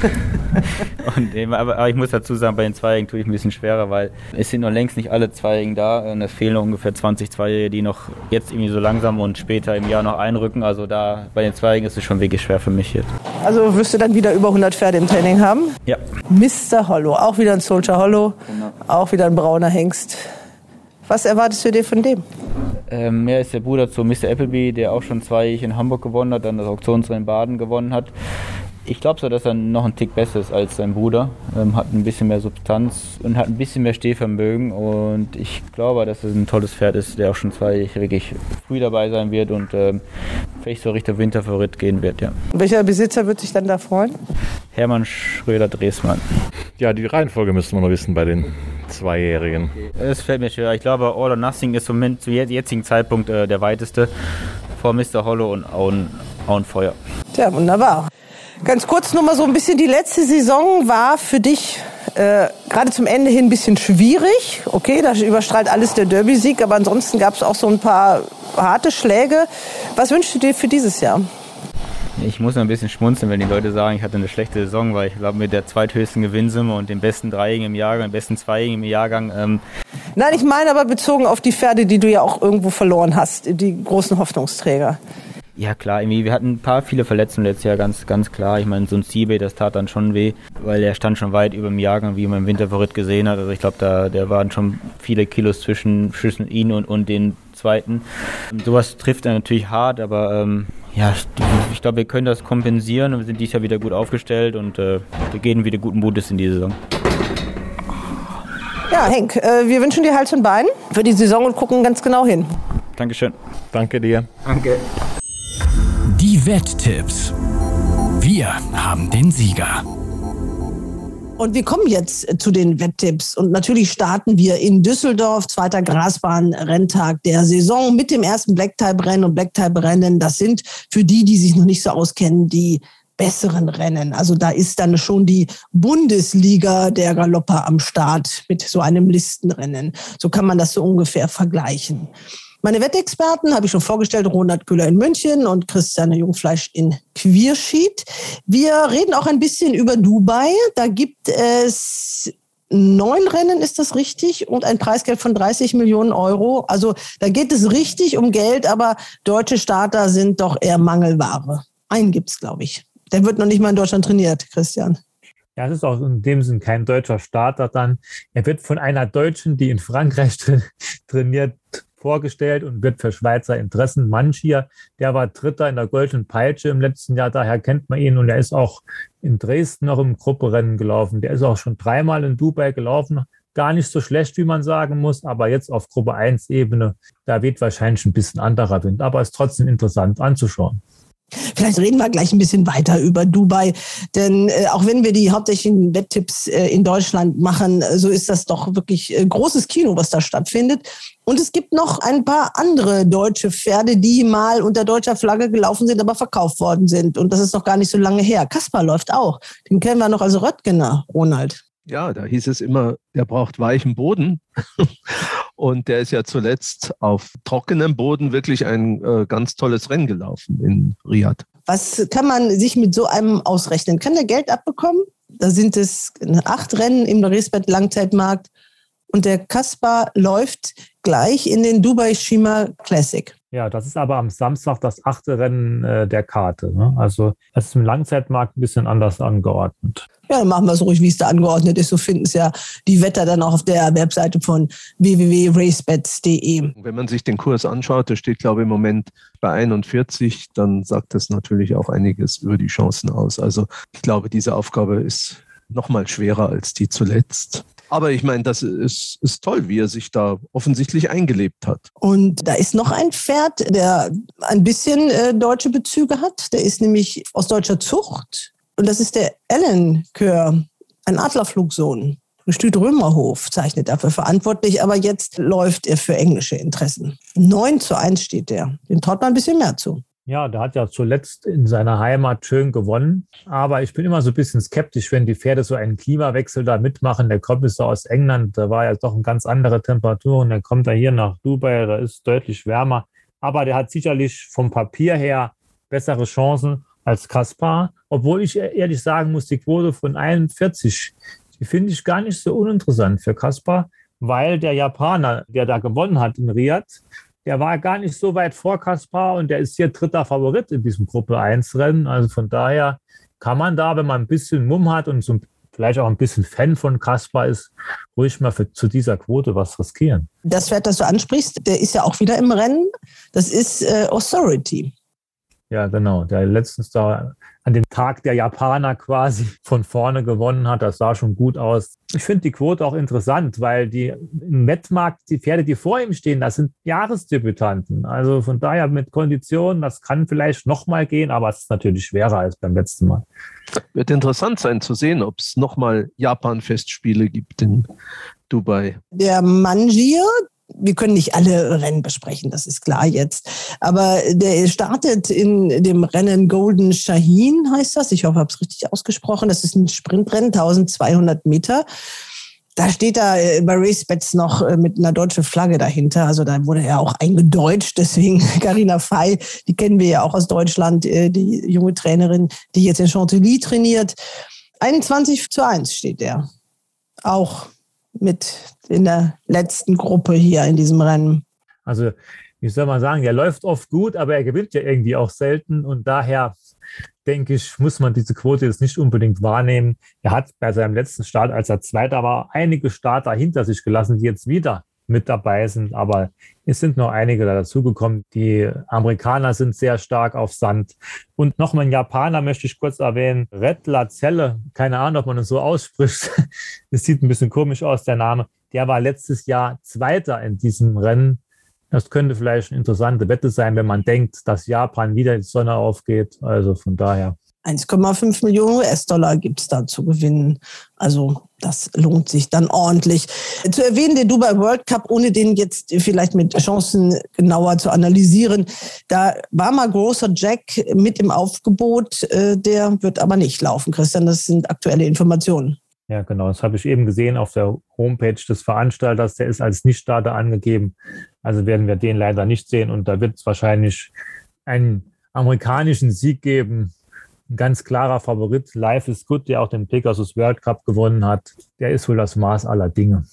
Speaker 6: und, aber, ich muss dazu sagen, bei den Zweijährigen tue ich ein bisschen schwerer, weil es sind noch längst nicht alle Zweijährigen da und es fehlen noch ungefähr 20 Zweijährige, die noch jetzt irgendwie so langsam und später im Jahr noch einrücken. Also da bei den Zweijährigen ist es schon wirklich schwer für mich jetzt.
Speaker 2: Also wirst du dann wieder über 100 Pferde im Training haben?
Speaker 6: Ja.
Speaker 2: Mr. Hollow, auch wieder ein Soldier Hollow, genau. auch wieder ein brauner Hengst. Was erwartest du dir von dem?
Speaker 6: Ähm, er ist der Bruder zu Mr. Appleby, der auch schon zwei in Hamburg gewonnen hat, dann das Auktionsrennen Baden gewonnen hat. Ich glaube so, dass er noch ein Tick besser ist als sein Bruder. Ähm, hat ein bisschen mehr Substanz und hat ein bisschen mehr Stehvermögen. Und ich glaube, dass es ein tolles Pferd ist, der auch schon zwei wirklich früh dabei sein wird und ähm, vielleicht so Richtung Winterfavorit gehen wird. Ja.
Speaker 2: Welcher Besitzer wird sich dann da freuen?
Speaker 6: Hermann Schröder-Dresmann.
Speaker 5: Ja, die Reihenfolge müssten wir noch wissen bei den Zweijährigen.
Speaker 6: Es fällt mir schwer. Ich glaube, All or Nothing ist zum jetzigen Zeitpunkt äh, der weiteste vor Mr. Hollow und Auen, Auenfeuer.
Speaker 2: Tja, wunderbar. Ganz kurz nur mal so ein bisschen, die letzte Saison war für dich äh, gerade zum Ende hin ein bisschen schwierig. Okay, da überstrahlt alles der Derby-Sieg, aber ansonsten gab es auch so ein paar harte Schläge. Was wünschst du dir für dieses Jahr?
Speaker 6: Ich muss ein bisschen schmunzeln, wenn die Leute sagen, ich hatte eine schlechte Saison, weil ich glaube, mit der zweithöchsten Gewinnsumme und dem besten Dreijährigen im Jahrgang, dem besten Zweijährigen im Jahrgang. Ähm
Speaker 2: Nein, ich meine aber bezogen auf die Pferde, die du ja auch irgendwo verloren hast, die großen Hoffnungsträger.
Speaker 6: Ja klar, irgendwie, wir hatten ein paar viele Verletzungen letztes Jahr, ganz, ganz klar. Ich meine, so ein Seabay, das tat dann schon weh, weil er stand schon weit über dem Jahrgang, wie man im Winterverritt gesehen hat. Also ich glaube, da der waren schon viele Kilos zwischen, zwischen ihn und, und den zweiten. Und sowas trifft er natürlich hart, aber ähm, ja, ich glaube, wir können das kompensieren und wir sind dieses Jahr wieder gut aufgestellt und äh, wir gehen wieder guten Mutes in die Saison.
Speaker 2: Ja, Henk, äh, wir wünschen dir Hals und Bein für die Saison und gucken ganz genau hin.
Speaker 6: Dankeschön.
Speaker 5: Danke dir.
Speaker 6: Danke.
Speaker 1: Wetttipps. Wir haben den Sieger.
Speaker 2: Und wir kommen jetzt zu den Wetttipps. Und natürlich starten wir in Düsseldorf, zweiter Grasbahn-Renntag der Saison mit dem ersten Blacktype-Rennen. Und Blacktype-Rennen, das sind für die, die sich noch nicht so auskennen, die besseren Rennen. Also da ist dann schon die Bundesliga der Galopper am Start mit so einem Listenrennen. So kann man das so ungefähr vergleichen. Meine Wettexperten habe ich schon vorgestellt, Ronald Köhler in München und Christiane Jungfleisch in Quierschied. Wir reden auch ein bisschen über Dubai. Da gibt es neun Rennen, ist das richtig? Und ein Preisgeld von 30 Millionen Euro. Also da geht es richtig um Geld, aber deutsche Starter sind doch eher Mangelware. Einen gibt's, glaube ich. Der wird noch nicht mal in Deutschland trainiert, Christian.
Speaker 4: Ja, es ist auch in dem Sinn kein deutscher Starter dann. Er wird von einer Deutschen, die in Frankreich trainiert, vorgestellt und wird für Schweizer Interessen. Manchier, der war Dritter in der Goldenen Peitsche im letzten Jahr, daher kennt man ihn und er ist auch in Dresden noch im Grupperennen gelaufen. Der ist auch schon dreimal in Dubai gelaufen. Gar nicht so schlecht, wie man sagen muss, aber jetzt auf Gruppe 1 Ebene, da weht wahrscheinlich ein bisschen anderer Wind, aber ist trotzdem interessant anzuschauen.
Speaker 2: Vielleicht reden wir gleich ein bisschen weiter über Dubai, denn äh, auch wenn wir die hauptsächlichen Wetttipps äh, in Deutschland machen, äh, so ist das doch wirklich äh, großes Kino, was da stattfindet. Und es gibt noch ein paar andere deutsche Pferde, die mal unter deutscher Flagge gelaufen sind, aber verkauft worden sind. Und das ist noch gar nicht so lange her. Kaspar läuft auch. Den kennen wir noch als Röttgener, Ronald.
Speaker 3: Ja, da hieß es immer, der braucht weichen Boden. Und der ist ja zuletzt auf trockenem Boden wirklich ein äh, ganz tolles Rennen gelaufen in Riyadh.
Speaker 2: Was kann man sich mit so einem ausrechnen? Kann der Geld abbekommen? Da sind es acht Rennen im Resbett Langzeitmarkt und der Kaspar läuft gleich in den Dubai Shima Classic.
Speaker 4: Ja, das ist aber am Samstag das achte Rennen äh, der Karte. Ne? Also das ist im Langzeitmarkt ein bisschen anders angeordnet.
Speaker 2: Ja, dann machen wir es ruhig, wie es da angeordnet ist. So finden es ja die Wetter dann auch auf der Webseite von www.racebets.de.
Speaker 3: Wenn man sich den Kurs anschaut, der steht, glaube ich, im Moment bei 41, dann sagt das natürlich auch einiges über die Chancen aus. Also ich glaube, diese Aufgabe ist noch mal schwerer als die zuletzt. Aber ich meine, das ist, ist toll, wie er sich da offensichtlich eingelebt hat.
Speaker 2: Und da ist noch ein Pferd, der ein bisschen äh, deutsche Bezüge hat. Der ist nämlich aus deutscher Zucht. Und das ist der Ellen Kör, ein Adlerflugsohn. Gestüt Römerhof zeichnet dafür verantwortlich, aber jetzt läuft er für englische Interessen. 9 zu 1 steht der. Den traut man ein bisschen mehr zu.
Speaker 4: Ja, der hat ja zuletzt in seiner Heimat schön gewonnen. Aber ich bin immer so ein bisschen skeptisch, wenn die Pferde so einen Klimawechsel da mitmachen. Der kommt so aus England, da war ja doch eine ganz andere Temperatur und dann kommt er hier nach Dubai, da ist deutlich wärmer. Aber der hat sicherlich vom Papier her bessere Chancen als Kaspar. Obwohl ich ehrlich sagen muss, die Quote von 41, die finde ich gar nicht so uninteressant für Kaspar, weil der Japaner, der da gewonnen hat in Riyadh, der war gar nicht so weit vor Kaspar und der ist hier dritter Favorit in diesem Gruppe 1 Rennen. Also von daher kann man da, wenn man ein bisschen Mumm hat und so vielleicht auch ein bisschen Fan von Kaspar ist, ruhig mal für, zu dieser Quote was riskieren.
Speaker 2: Das Pferd, das du ansprichst, der ist ja auch wieder im Rennen. Das ist äh, Authority.
Speaker 4: Ja, genau. Der letztens da an dem Tag der Japaner quasi von vorne gewonnen hat. Das sah schon gut aus. Ich finde die Quote auch interessant, weil die im Wettmarkt, die Pferde, die vor ihm stehen, das sind Jahresdebütanten. Also von daher mit Konditionen, das kann vielleicht nochmal gehen, aber es ist natürlich schwerer als beim letzten Mal.
Speaker 3: Wird interessant sein zu sehen, ob es nochmal Japan-Festspiele gibt in Dubai.
Speaker 2: Der Mangier, wir können nicht alle Rennen besprechen, das ist klar jetzt. Aber der startet in dem Rennen Golden Shaheen, heißt das. Ich hoffe, ich habe es richtig ausgesprochen. Das ist ein Sprintrennen, 1200 Meter. Da steht da äh, bei RaceBets noch äh, mit einer deutschen Flagge dahinter. Also da wurde er auch eingedeutscht. Deswegen Carina Fey, die kennen wir ja auch aus Deutschland, äh, die junge Trainerin, die jetzt in Chantilly trainiert. 21 zu 1 steht er. Auch mit in der letzten Gruppe hier in diesem Rennen.
Speaker 4: Also, wie soll man sagen, er läuft oft gut, aber er gewinnt ja irgendwie auch selten und daher denke ich, muss man diese Quote jetzt nicht unbedingt wahrnehmen. Er hat bei seinem letzten Start, als er Zweiter war, einige Starter hinter sich gelassen, die jetzt wieder mit dabei sind. Aber es sind noch einige da dazugekommen. Die Amerikaner sind sehr stark auf Sand. Und nochmal ein Japaner möchte ich kurz erwähnen. Red Lazelle, keine Ahnung, ob man es so ausspricht. Es sieht ein bisschen komisch aus, der Name. Der war letztes Jahr Zweiter in diesem Rennen. Das könnte vielleicht eine interessante Wette sein, wenn man denkt, dass Japan wieder die Sonne aufgeht. Also von daher
Speaker 2: 1,5 Millionen US-Dollar gibt es da zu gewinnen. Also das lohnt sich dann ordentlich. Zu erwähnen, der Dubai World Cup, ohne den jetzt vielleicht mit Chancen genauer zu analysieren, da war mal großer Jack mit im Aufgebot, äh, der wird aber nicht laufen, Christian. Das sind aktuelle Informationen.
Speaker 4: Ja, genau. Das habe ich eben gesehen auf der Homepage des Veranstalters. Der ist als Nichtstarter angegeben. Also werden wir den leider nicht sehen. Und da wird es wahrscheinlich einen amerikanischen Sieg geben ein ganz klarer Favorit. Life is Good, der auch den Pegasus World Cup gewonnen hat. Der ist wohl das Maß aller Dinge.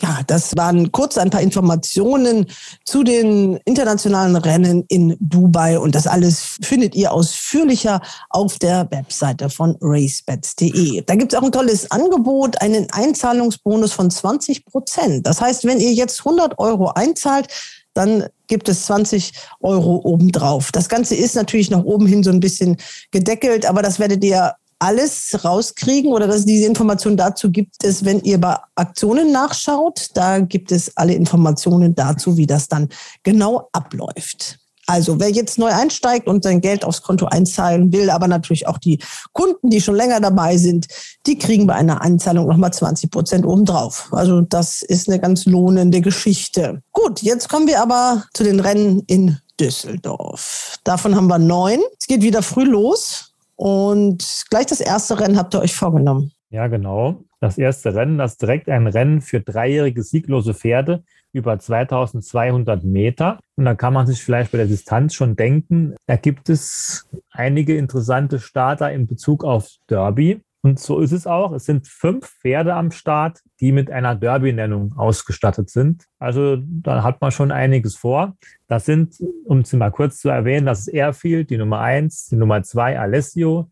Speaker 2: Ja, das waren kurz ein paar Informationen zu den internationalen Rennen in Dubai. Und das alles findet ihr ausführlicher auf der Webseite von racebets.de. Da gibt es auch ein tolles Angebot, einen Einzahlungsbonus von 20 Prozent. Das heißt, wenn ihr jetzt 100 Euro einzahlt, dann gibt es 20 Euro obendrauf. Das Ganze ist natürlich nach oben hin so ein bisschen gedeckelt, aber das werdet ihr alles rauskriegen oder dass diese Information dazu gibt es, wenn ihr bei Aktionen nachschaut. Da gibt es alle Informationen dazu, wie das dann genau abläuft. Also wer jetzt neu einsteigt und sein Geld aufs Konto einzahlen will, aber natürlich auch die Kunden, die schon länger dabei sind, die kriegen bei einer Einzahlung nochmal 20 Prozent obendrauf. Also das ist eine ganz lohnende Geschichte. Gut, jetzt kommen wir aber zu den Rennen in Düsseldorf. Davon haben wir neun. Es geht wieder früh los und gleich das erste Rennen habt ihr euch vorgenommen.
Speaker 4: Ja, genau. Das erste Rennen, das direkt ein Rennen für dreijährige sieglose Pferde über 2200 Meter. Und da kann man sich vielleicht bei der Distanz schon denken, da gibt es einige interessante Starter in Bezug auf Derby. Und so ist es auch. Es sind fünf Pferde am Start, die mit einer Derby-Nennung ausgestattet sind. Also da hat man schon einiges vor. Das sind, um es mal kurz zu erwähnen, das ist Airfield, die Nummer eins, die Nummer zwei Alessio,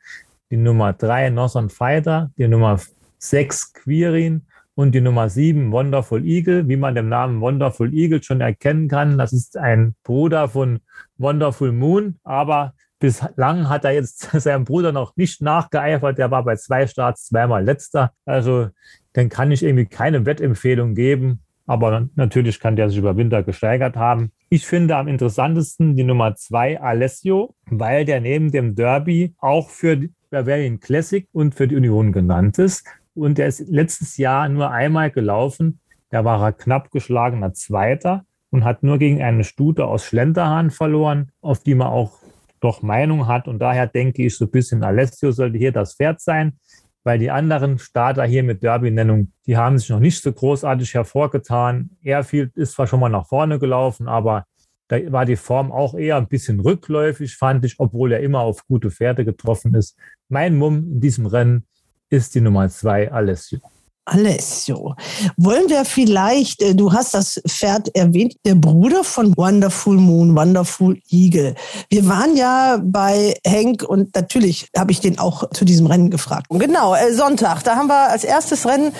Speaker 4: die Nummer drei Northern Fighter, die Nummer sechs Quirin und die Nummer sieben, Wonderful Eagle, wie man dem Namen Wonderful Eagle schon erkennen kann, das ist ein Bruder von Wonderful Moon, aber bislang hat er jetzt seinem Bruder noch nicht nachgeeifert. Der war bei zwei Starts zweimal letzter. Also dann kann ich irgendwie keine Wettempfehlung geben. Aber natürlich kann der sich über Winter gesteigert haben. Ich finde am interessantesten die Nummer zwei Alessio, weil der neben dem Derby auch für die Bavarian Classic und für die Union genannt ist. Und der ist letztes Jahr nur einmal gelaufen. Da war er knapp geschlagener Zweiter und hat nur gegen eine Stute aus Schlenterhahn verloren, auf die man auch doch Meinung hat. Und daher denke ich, so ein bisschen Alessio sollte hier das Pferd sein, weil die anderen Starter hier mit Derby-Nennung, die haben sich noch nicht so großartig hervorgetan. Airfield ist zwar schon mal nach vorne gelaufen, aber da war die Form auch eher ein bisschen rückläufig, fand ich, obwohl er immer auf gute Pferde getroffen ist. Mein Mumm in diesem Rennen ist die Nummer zwei, Alessio.
Speaker 2: Alessio. Wollen wir vielleicht, äh, du hast das Pferd erwähnt, der Bruder von Wonderful Moon, Wonderful Eagle. Wir waren ja bei Henk und natürlich habe ich den auch zu diesem Rennen gefragt. Genau, äh, Sonntag, da haben wir als erstes Rennen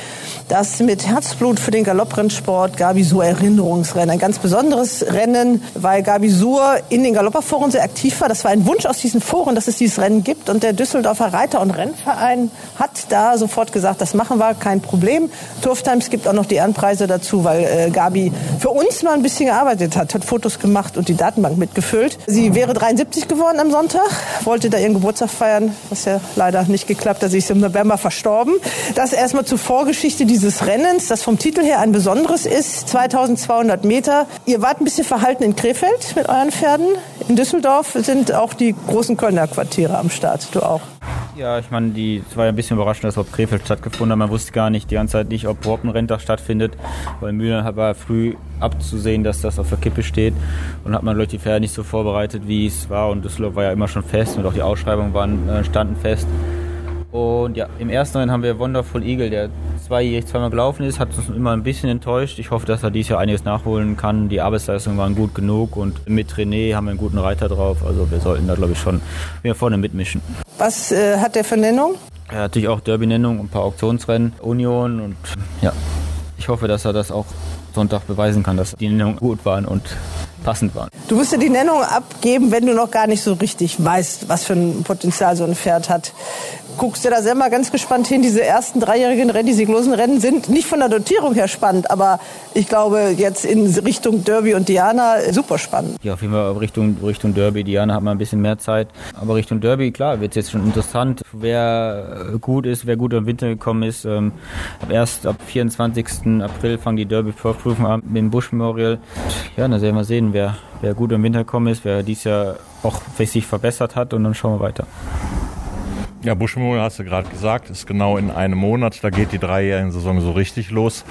Speaker 2: das mit Herzblut für den Galopprennsport Gabi Sur Erinnerungsrennen. Ein ganz besonderes Rennen, weil Gabi Sur in den Galopperforen sehr aktiv war. Das war ein Wunsch aus diesen Foren, dass es dieses Rennen gibt und der Düsseldorfer Reiter- und Rennverein hat da sofort gesagt, das machen wir, kein Problem. Problem. Turf Times gibt auch noch die Ehrenpreise dazu, weil äh, Gabi für uns mal ein bisschen gearbeitet hat, hat Fotos gemacht und die Datenbank mitgefüllt. Sie wäre 73 geworden am Sonntag, wollte da ihren Geburtstag feiern, was ja leider nicht geklappt hat. Sie ist im November verstorben. Das erstmal zur Vorgeschichte dieses Rennens, das vom Titel her ein besonderes ist. 2200 Meter. Ihr wart ein bisschen verhalten in Krefeld mit euren Pferden. In Düsseldorf sind auch die großen Kölner Quartiere am Start. Du auch.
Speaker 6: Ja, ich meine, die, es war ja ein bisschen überraschend, dass überhaupt Krefeld stattgefunden hat. Man wusste gar nicht die ganze Zeit nicht, ob überhaupt ein Renntag stattfindet, weil Mühlen war früh abzusehen, dass das auf der Kippe steht und hat man die Pferde nicht so vorbereitet, wie es war und Düsseldorf war ja immer schon fest und auch die Ausschreibungen waren, äh, standen fest. Und ja, im ersten Rennen haben wir Wonderful Eagle, der zweijährig zweimal gelaufen ist, hat uns immer ein bisschen enttäuscht. Ich hoffe, dass er dieses Jahr einiges nachholen kann. Die Arbeitsleistungen waren gut genug und mit René haben wir einen guten Reiter drauf. Also wir sollten da, glaube ich, schon wieder vorne mitmischen.
Speaker 2: Was äh, hat der für Nennung?
Speaker 6: Er hat natürlich auch Derby-Nennung, ein paar Auktionsrennen, Union und ja, ich hoffe, dass er das auch Sonntag beweisen kann, dass die Nennungen gut waren und passend waren.
Speaker 2: Du musst dir die Nennung abgeben, wenn du noch gar nicht so richtig weißt, was für ein Potenzial so ein Pferd hat guckst du da selber ganz gespannt hin. Diese ersten dreijährigen Rennen, die sieglosen Rennen sind nicht von der Dotierung her spannend, aber ich glaube jetzt in Richtung Derby und Diana super spannend.
Speaker 6: Ja, auf jeden Fall Richtung, Richtung Derby, Diana hat man ein bisschen mehr Zeit. Aber Richtung Derby, klar, wird es jetzt schon interessant, wer gut ist, wer gut im Winter gekommen ist. Ähm, erst ab 24. April fangen die Derby-Vorprüfungen an mit dem Bush Memorial. Ja, dann werden wir sehen, wer, wer gut im Winter gekommen ist, wer dies Jahr auch sich verbessert hat und dann schauen wir weiter.
Speaker 5: Ja, Buschmemorial hast du gerade gesagt, ist genau in einem Monat. Da geht die dreijährige Saison so richtig los.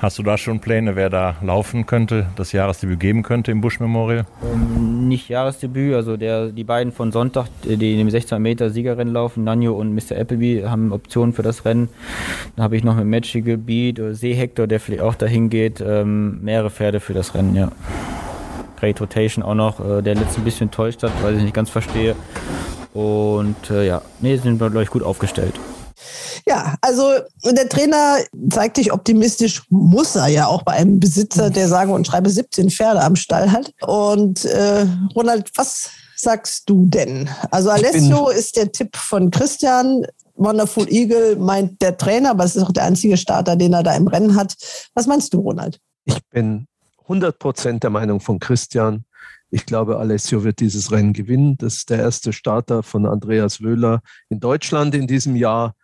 Speaker 5: Hast du da schon Pläne, wer da laufen könnte, das Jahresdebüt geben könnte im Buschmemorial?
Speaker 6: Ähm, nicht Jahresdebüt, also der, die beiden von Sonntag, die in dem 16 Meter Siegerrennen laufen, Nanjo und Mr. Appleby, haben Optionen für das Rennen. Dann habe ich noch mit Magical Beat oder Seehector, der vielleicht auch dahin geht, ähm, mehrere Pferde für das Rennen, ja. Great Rotation auch noch, äh, der letzte ein bisschen enttäuscht hat, weil ich nicht ganz verstehe. Und äh, ja, nee, sind wir, glaube ich, gut aufgestellt.
Speaker 2: Ja, also der Trainer zeigt sich optimistisch, muss er ja auch bei einem Besitzer, der sage und schreibe 17 Pferde am Stall hat. Und äh, Ronald, was sagst du denn? Also Alessio ist der Tipp von Christian. Wonderful Eagle meint der Trainer, aber es ist auch der einzige Starter, den er da im Rennen hat. Was meinst du, Ronald?
Speaker 3: Ich bin 100 Prozent der Meinung von Christian. Ich glaube, Alessio wird dieses Rennen gewinnen. Das ist der erste Starter von Andreas Wöhler in Deutschland in diesem Jahr.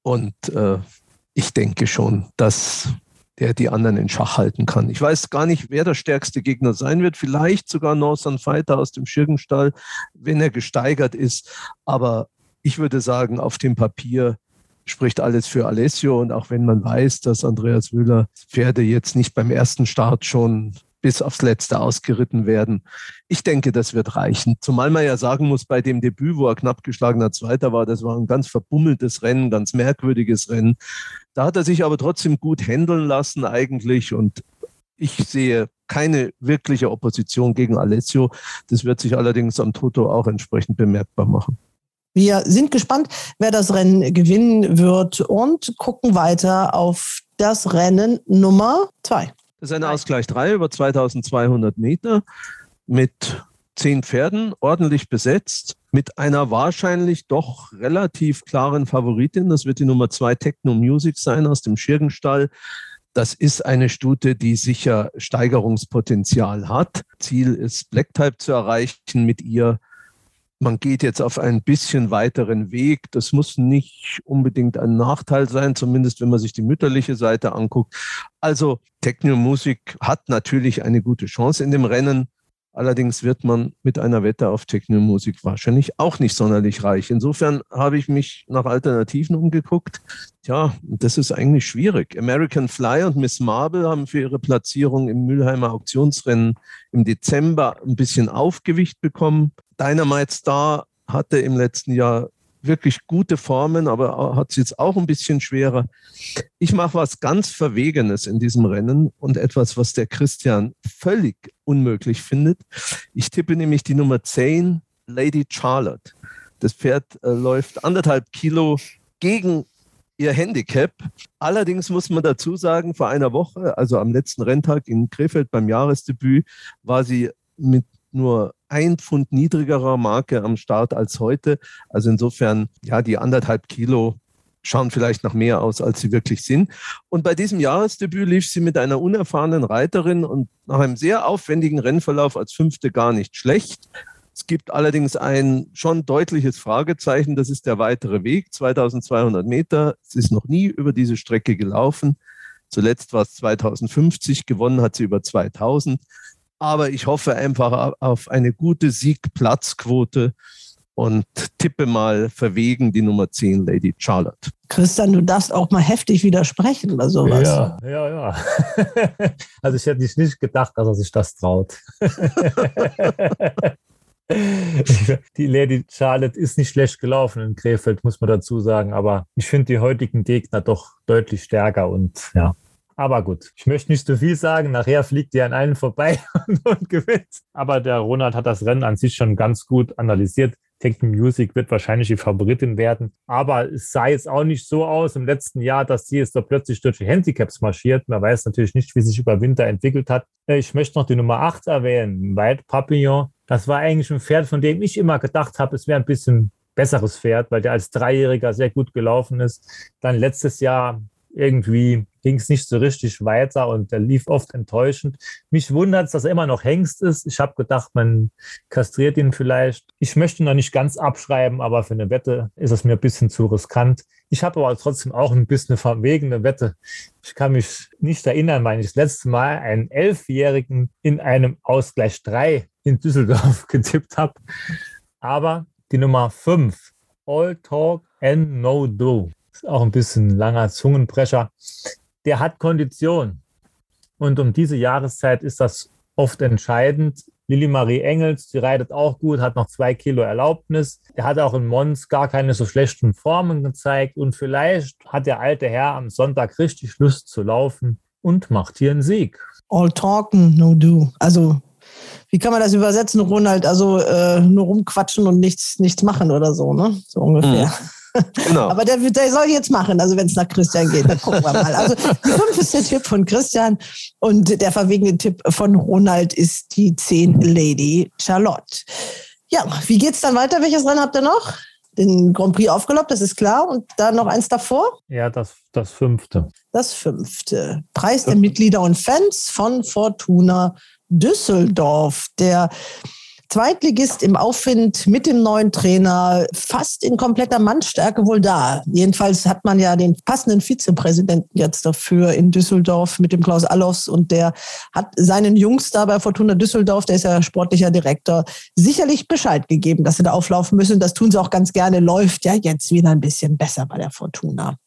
Speaker 3: Und äh, ich denke schon, dass der die anderen in Schach halten kann. Ich weiß gar nicht, wer der stärkste Gegner sein wird. Vielleicht sogar Northern Fighter aus dem Schirgenstall, wenn er gesteigert ist. Aber ich würde sagen, auf dem Papier spricht alles für Alessio. Und auch wenn man weiß, dass Andreas Wöhler Pferde jetzt nicht beim ersten Start schon bis aufs Letzte ausgeritten werden. Ich denke, das wird reichen. Zumal man ja sagen muss, bei dem Debüt, wo er knapp geschlagener Zweiter war, das war ein ganz verbummeltes Rennen, ganz merkwürdiges Rennen. Da hat er sich aber trotzdem gut handeln lassen eigentlich und ich sehe keine wirkliche Opposition gegen Alessio. Das wird sich allerdings am Toto auch entsprechend bemerkbar machen.
Speaker 2: Wir sind gespannt, wer das Rennen gewinnen wird und gucken weiter auf das Rennen Nummer zwei.
Speaker 3: Das ist eine Ausgleich 3 über 2200 Meter mit zehn Pferden, ordentlich besetzt, mit einer wahrscheinlich doch relativ klaren Favoritin. Das wird die Nummer 2 Techno Music sein aus dem Schirgenstall. Das ist eine Stute, die sicher Steigerungspotenzial hat. Ziel ist, Black Type zu erreichen mit ihr. Man geht jetzt auf einen bisschen weiteren Weg. Das muss nicht unbedingt ein Nachteil sein, zumindest wenn man sich die mütterliche Seite anguckt. Also Techno-Musik hat natürlich eine gute Chance in dem Rennen. Allerdings wird man mit einer Wette auf Techno-Musik wahrscheinlich auch nicht sonderlich reich. Insofern habe ich mich nach Alternativen umgeguckt. Tja, das ist eigentlich schwierig. American Fly und Miss Marble haben für ihre Platzierung im Mülheimer Auktionsrennen im Dezember ein bisschen Aufgewicht bekommen. Dynamite Star hatte im letzten Jahr wirklich gute Formen, aber hat es jetzt auch ein bisschen schwerer. Ich mache was ganz Verwegenes in diesem Rennen und etwas, was der Christian völlig unmöglich findet. Ich tippe nämlich die Nummer 10, Lady Charlotte. Das Pferd äh, läuft anderthalb Kilo gegen ihr Handicap. Allerdings muss man dazu sagen, vor einer Woche, also am letzten Renntag in Krefeld beim Jahresdebüt, war sie mit nur ein Pfund niedrigerer Marke am Start als heute. Also insofern, ja, die anderthalb Kilo schauen vielleicht noch mehr aus, als sie wirklich sind. Und bei diesem Jahresdebüt lief sie mit einer unerfahrenen Reiterin und nach einem sehr aufwendigen Rennverlauf als Fünfte gar nicht schlecht. Es gibt allerdings ein schon deutliches Fragezeichen, das ist der weitere Weg, 2200 Meter. Sie ist noch nie über diese Strecke gelaufen. Zuletzt war es 2050, gewonnen hat sie über 2000 aber ich hoffe einfach auf eine gute Siegplatzquote und tippe mal verwegen die Nummer 10, Lady Charlotte.
Speaker 2: Christian, du darfst auch mal heftig widersprechen oder sowas.
Speaker 4: Ja, ja, ja. Also ich hätte nicht gedacht, dass er sich das traut. Die Lady Charlotte ist nicht schlecht gelaufen in Krefeld, muss man dazu sagen, aber ich finde die heutigen Gegner doch deutlich stärker und ja, aber gut, ich möchte nicht zu viel sagen. Nachher fliegt ihr an einen vorbei und, und gewinnt. Aber der Ronald hat das Rennen an sich schon ganz gut analysiert. Techno Music wird wahrscheinlich die Favoritin werden. Aber es sah jetzt auch nicht so aus im letzten Jahr, dass sie jetzt da plötzlich durch die Handicaps marschiert. Man weiß natürlich nicht, wie sich über Winter entwickelt hat. Äh, ich möchte noch die Nummer 8 erwähnen, White Papillon. Das war eigentlich ein Pferd, von dem ich immer gedacht habe, es wäre ein bisschen besseres Pferd, weil der als Dreijähriger sehr gut gelaufen ist. Dann letztes Jahr irgendwie ging es nicht so richtig weiter und er lief oft enttäuschend. Mich wundert es, dass er immer noch Hengst ist. Ich habe gedacht, man kastriert ihn vielleicht. Ich möchte ihn noch nicht ganz abschreiben, aber für eine Wette ist es mir ein bisschen zu riskant. Ich habe aber trotzdem auch ein bisschen verwegene Wette. Ich kann mich nicht erinnern, weil ich das letzte Mal einen Elfjährigen in einem Ausgleich 3 in Düsseldorf getippt habe. Aber die Nummer 5, All Talk and No Do. Ist auch ein bisschen langer Zungenbrecher der hat Kondition. Und um diese Jahreszeit ist das oft entscheidend. Lilly Marie Engels, die reitet auch gut, hat noch zwei Kilo Erlaubnis. Der hat auch in Mons gar keine so schlechten Formen gezeigt. Und vielleicht hat der alte Herr am Sonntag richtig Lust zu laufen und macht hier einen Sieg.
Speaker 2: All talking, no do. Also, wie kann man das übersetzen, Ronald? Also, äh, nur rumquatschen und nichts, nichts machen oder so, ne? So ungefähr. Mhm. Genau. Aber der, der soll jetzt machen, also wenn es nach Christian geht, dann gucken wir mal. Also die fünf ist der Tipp von Christian und der verwegene Tipp von Ronald ist die zehn Lady Charlotte. Ja, wie geht's dann weiter? Welches Rennen habt ihr noch? Den Grand Prix aufgelobt, das ist klar. Und dann noch eins davor?
Speaker 4: Ja, das, das fünfte.
Speaker 2: Das fünfte. Preis der Mitglieder und Fans von Fortuna Düsseldorf. Der Zweitligist im Aufwind mit dem neuen Trainer, fast in kompletter Mannstärke wohl da. Jedenfalls hat man ja den passenden Vizepräsidenten jetzt dafür in Düsseldorf mit dem Klaus Allofs und der hat seinen Jungs da bei Fortuna Düsseldorf, der ist ja sportlicher Direktor, sicherlich Bescheid gegeben, dass sie da auflaufen müssen. Das tun sie auch ganz gerne. Läuft ja jetzt wieder ein bisschen besser bei der Fortuna.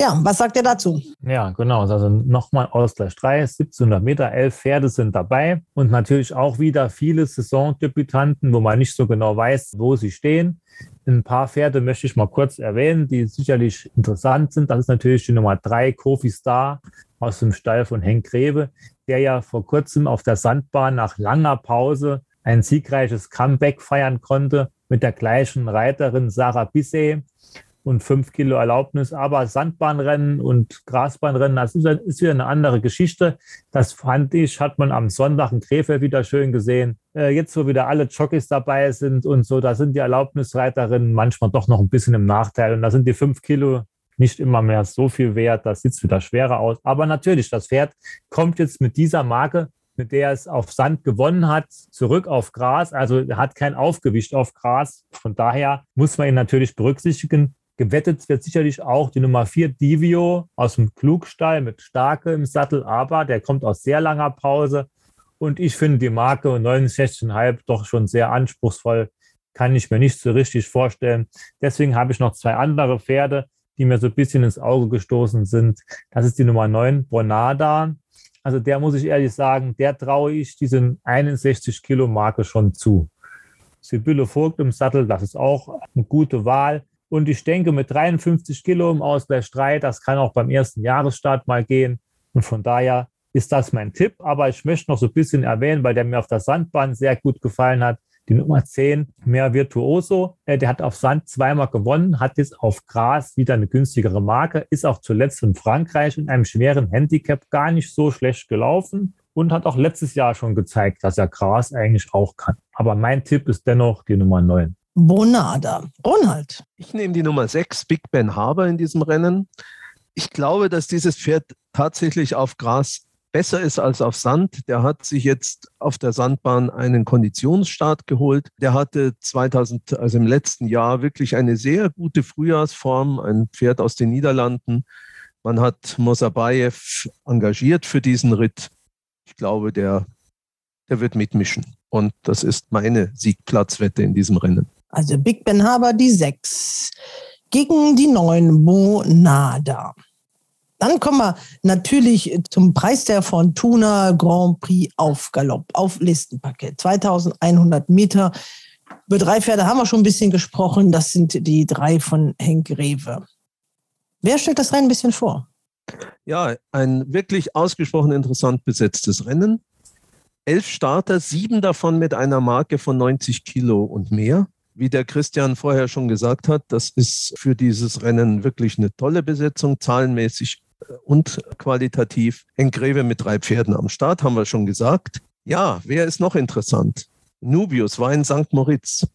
Speaker 2: Ja, was sagt ihr dazu?
Speaker 4: Ja, genau. Also nochmal Ausgleich 3, 1700 Meter, elf Pferde sind dabei und natürlich auch wieder viele Saisondebütanten, wo man nicht so genau weiß, wo sie stehen. Ein paar Pferde möchte ich mal kurz erwähnen, die sicherlich interessant sind. Das ist natürlich die Nummer 3, Kofi Star aus dem Stall von Henk Greve, der ja vor kurzem auf der Sandbahn nach langer Pause ein siegreiches Comeback feiern konnte mit der gleichen Reiterin Sarah Bisset und fünf Kilo Erlaubnis. Aber Sandbahnrennen und Grasbahnrennen, das ist, ist wieder eine andere Geschichte. Das fand ich, hat man am Sonntag in Krefeld wieder schön gesehen. Äh, jetzt, wo wieder alle Jockeys dabei sind und so, da sind die Erlaubnisreiterinnen manchmal doch noch ein bisschen im Nachteil. Und da sind die fünf Kilo nicht immer mehr so viel wert. Das sieht wieder schwerer aus. Aber natürlich, das Pferd kommt jetzt mit dieser Marke mit der es auf Sand gewonnen hat, zurück auf Gras. Also hat kein Aufgewicht auf Gras. Von daher muss man ihn natürlich berücksichtigen. Gewettet wird sicherlich auch die Nummer 4 Divio aus dem Klugstall mit Starke im Sattel, aber der kommt aus sehr langer Pause. Und ich finde die Marke 69,5 doch schon sehr anspruchsvoll. Kann ich mir nicht so richtig vorstellen. Deswegen habe ich noch zwei andere Pferde, die mir so ein bisschen ins Auge gestoßen sind. Das ist die Nummer 9, Bonada. Also der muss ich ehrlich sagen, der traue ich diesen 61 Kilo Marke schon zu. Sibylle Vogt im Sattel, das ist auch eine gute Wahl. Und ich denke, mit 53 Kilo im Ausgleich 3, das kann auch beim ersten Jahresstart mal gehen. Und von daher ist das mein Tipp. Aber ich möchte noch so ein bisschen erwähnen, weil der mir auf der Sandbahn sehr gut gefallen hat. Die Nummer 10, mehr Virtuoso. Äh, der hat auf Sand zweimal gewonnen, hat jetzt auf Gras wieder eine günstigere Marke, ist auch zuletzt in Frankreich in einem schweren Handicap gar nicht so schlecht gelaufen und hat auch letztes Jahr schon gezeigt, dass er Gras eigentlich auch kann. Aber mein Tipp ist dennoch die Nummer 9.
Speaker 2: Bonada. Ronald.
Speaker 3: Ich nehme die Nummer 6, Big Ben Harbour in diesem Rennen. Ich glaube, dass dieses Pferd tatsächlich auf Gras besser ist als auf Sand. Der hat sich jetzt auf der Sandbahn einen Konditionsstart geholt. Der hatte 2000, also im letzten Jahr, wirklich eine sehr gute Frühjahrsform, ein Pferd aus den Niederlanden. Man hat Mosabayev engagiert für diesen Ritt. Ich glaube, der, der wird mitmischen. Und das ist meine Siegplatzwette in diesem Rennen.
Speaker 2: Also Big Ben Haber die 6 gegen die 9 Bonada. Dann kommen wir natürlich zum Preis der Fortuna Grand Prix auf Galopp, auf Listenpaket. 2100 Meter. Über drei Pferde haben wir schon ein bisschen gesprochen. Das sind die drei von Henk Rewe. Wer stellt das Rennen ein bisschen vor?
Speaker 3: Ja, ein wirklich ausgesprochen interessant besetztes Rennen. Elf Starter, sieben davon mit einer Marke von 90 Kilo und mehr. Wie der Christian vorher schon gesagt hat, das ist für dieses Rennen wirklich eine tolle Besetzung, zahlenmäßig und qualitativ. Engreve mit drei Pferden am Start, haben wir schon gesagt. Ja, wer ist noch interessant? Nubius war in St. Moritz,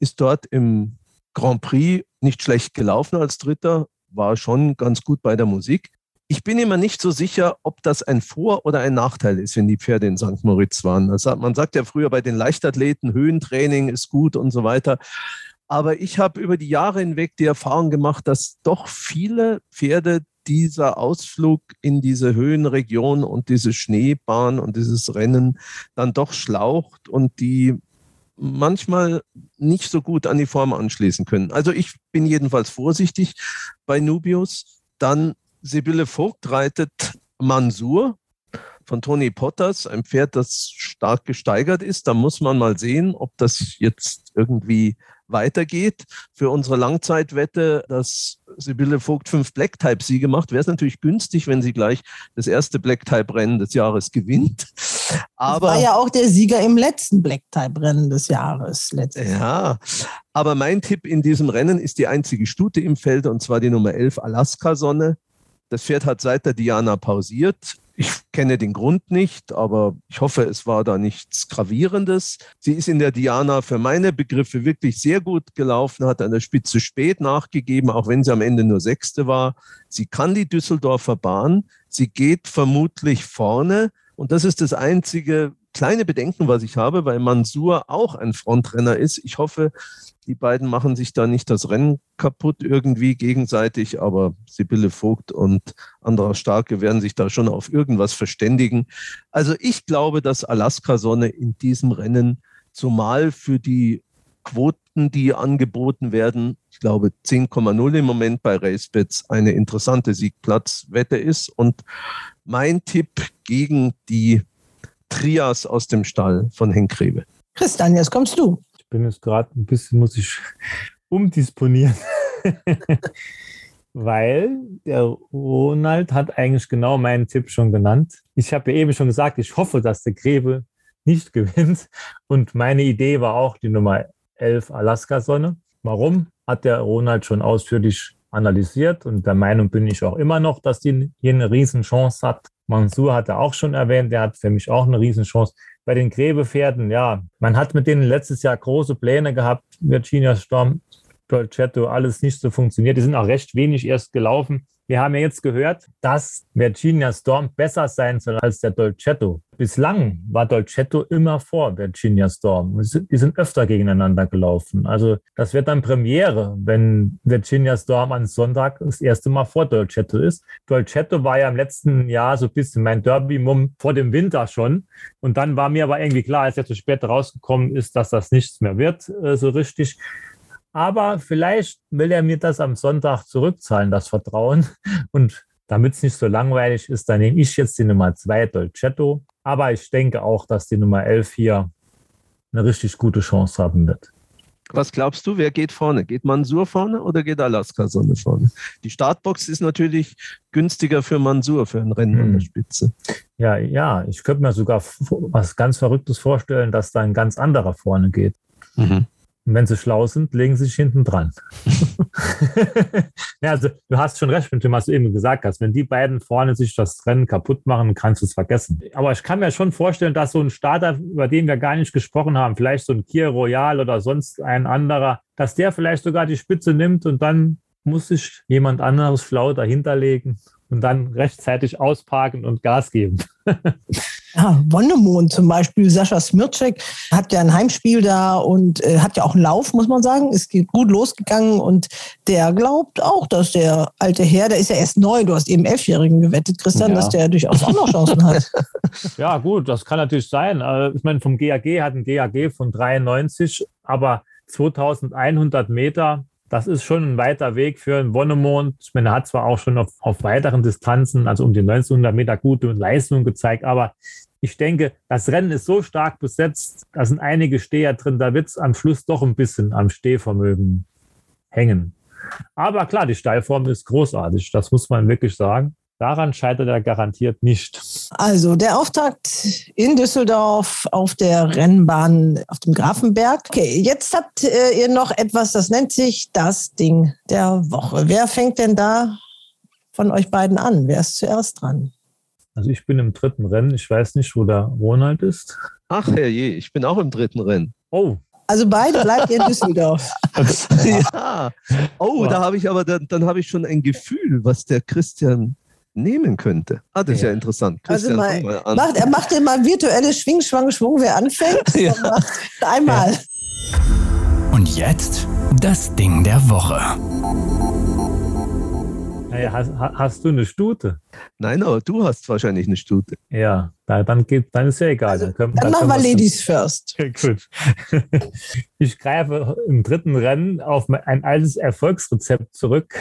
Speaker 3: ist dort im Grand Prix nicht schlecht gelaufen als Dritter, war schon ganz gut bei der Musik. Ich bin immer nicht so sicher, ob das ein Vor- oder ein Nachteil ist, wenn die Pferde in St. Moritz waren. Also man sagt ja früher bei den Leichtathleten, Höhentraining ist gut und so weiter. Aber ich habe über die Jahre hinweg die Erfahrung gemacht, dass doch viele Pferde dieser Ausflug in diese Höhenregion und diese Schneebahn und dieses Rennen dann doch schlaucht und die manchmal nicht so gut an die Form anschließen können. Also ich bin jedenfalls vorsichtig bei Nubius. Dann Sibylle Vogt reitet Mansur von Tony Potters, ein Pferd, das stark gesteigert ist. Da muss man mal sehen, ob das jetzt irgendwie weitergeht. Für unsere Langzeitwette, dass Sibylle Vogt fünf Black-Type-Siege macht, wäre es natürlich günstig, wenn sie gleich das erste Black-Type-Rennen des Jahres gewinnt.
Speaker 2: Aber das war ja auch der Sieger im letzten Black-Type-Rennen des Jahres.
Speaker 3: Ja, aber mein Tipp in diesem Rennen ist die einzige Stute im Feld und zwar die Nummer 11 Alaska-Sonne. Das Pferd hat seit der Diana pausiert ich kenne den Grund nicht, aber ich hoffe, es war da nichts Gravierendes. Sie ist in der Diana für meine Begriffe wirklich sehr gut gelaufen, hat an der Spitze spät nachgegeben, auch wenn sie am Ende nur Sechste war. Sie kann die Düsseldorfer Bahn. Sie geht vermutlich vorne. Und das ist das einzige kleine Bedenken, was ich habe, weil Mansur auch ein Frontrenner ist. Ich hoffe, die beiden machen sich da nicht das Rennen kaputt irgendwie gegenseitig, aber Sibylle Vogt und anderer Starke werden sich da schon auf irgendwas verständigen. Also ich glaube, dass Alaska Sonne in diesem Rennen, zumal für die Quoten, die angeboten werden, ich glaube 10,0 im Moment bei RaceBets, eine interessante Siegplatzwette ist. Und mein Tipp gegen die Trias aus dem Stall von Henk Rewe.
Speaker 2: Christian, jetzt kommst du
Speaker 4: bin jetzt gerade ein bisschen, muss ich umdisponieren. Weil der Ronald hat eigentlich genau meinen Tipp schon genannt. Ich habe ja eben schon gesagt, ich hoffe, dass der Grebe nicht gewinnt. Und meine Idee war auch die Nummer 11 Alaska-Sonne. Warum? Hat der Ronald schon ausführlich analysiert und der Meinung bin ich auch immer noch, dass die hier eine Riesenchance hat. Mansur hat er auch schon erwähnt, der hat für mich auch eine Riesenchance bei den Gräbepferden, ja, man hat mit denen letztes Jahr große Pläne gehabt. Virginia Storm, Dolcetto, alles nicht so funktioniert. Die sind auch recht wenig erst gelaufen. Wir haben ja jetzt gehört, dass Virginia Storm besser sein soll als der Dolcetto. Bislang war Dolcetto immer vor Virginia Storm. Die sind öfter gegeneinander gelaufen. Also das wird dann Premiere, wenn Virginia Storm am Sonntag das erste Mal vor Dolcetto ist. Dolcetto war ja im letzten Jahr so ein bisschen mein Derby-Mumm vor dem Winter schon. Und dann war mir aber irgendwie klar, als er zu spät rausgekommen ist, dass das nichts mehr wird, äh, so richtig. Aber vielleicht will er mir das am Sonntag zurückzahlen, das Vertrauen. Und damit es nicht so langweilig ist, dann nehme ich jetzt die Nummer 2, Dolcetto. Aber ich denke auch, dass die Nummer 11 hier eine richtig gute Chance haben wird.
Speaker 3: Was glaubst du, wer geht vorne? Geht Mansur vorne oder geht Alaska Sonne vorne? Die Startbox ist natürlich günstiger für Mansur, für ein Rennen hm. an der Spitze.
Speaker 4: Ja, ja, ich könnte mir sogar was ganz Verrücktes vorstellen, dass da ein ganz anderer vorne geht. Mhm. Und wenn sie schlau sind, legen sie sich hinten dran. ja, also, du hast schon recht mit dem, was du eben gesagt hast. Wenn die beiden vorne sich das Rennen kaputt machen, kannst du es vergessen. Aber ich kann mir schon vorstellen, dass so ein Starter, über den wir gar nicht gesprochen haben, vielleicht so ein Kier Royal oder sonst ein anderer, dass der vielleicht sogar die Spitze nimmt und dann muss sich jemand anderes schlau dahinterlegen und dann rechtzeitig ausparken und Gas geben.
Speaker 2: ja, Wonnemond zum Beispiel, Sascha Smircek hat ja ein Heimspiel da und äh, hat ja auch einen Lauf, muss man sagen. Ist gut losgegangen und der glaubt auch, dass der alte Herr, der ist ja erst neu, du hast eben Elfjährigen gewettet, Christian, ja. dass der durchaus auch noch Chancen hat.
Speaker 4: Ja, gut, das kann natürlich sein. Äh, ich meine, vom GAG hat ein GAG von 93, aber 2100 Meter das ist schon ein weiter Weg für einen Wonnemond. Ich meine, er hat zwar auch schon auf, auf weiteren Distanzen, also um die 1900 Meter gute Leistungen gezeigt, aber ich denke, das Rennen ist so stark besetzt, da sind einige Steher drin, da wird es am Schluss doch ein bisschen am Stehvermögen hängen. Aber klar, die Steilform ist großartig, das muss man wirklich sagen. Daran scheitert er garantiert nicht.
Speaker 2: Also der Auftakt in Düsseldorf auf der Rennbahn auf dem Grafenberg. Okay, jetzt habt äh, ihr noch etwas, das nennt sich das Ding der Woche. Wer fängt denn da von euch beiden an? Wer ist zuerst dran?
Speaker 4: Also ich bin im dritten Rennen. Ich weiß nicht, wo der Ronald ist.
Speaker 3: Ach herrje, ich bin auch im dritten Rennen.
Speaker 2: Oh, also beide bleibt ihr in Düsseldorf.
Speaker 3: ja. Oh, da habe ich aber, dann, dann habe ich schon ein Gefühl, was der Christian nehmen könnte. Ah, das ist ja, ja interessant.
Speaker 2: Also Christian, also mal, mal macht, er macht dir mal virtuelles Schwing, Schwang, Schwung, wer anfängt. ja. Einmal. Ja.
Speaker 1: Und jetzt das Ding der Woche.
Speaker 4: Hey, hast, hast, du eine Stute?
Speaker 3: Nein, aber du hast wahrscheinlich eine Stute.
Speaker 4: Ja, dann, geht, dann ist ja egal.
Speaker 2: Also, dann, können, dann, dann machen wir Ladies first.
Speaker 4: Gut. Ich greife im dritten Rennen auf ein altes Erfolgsrezept zurück.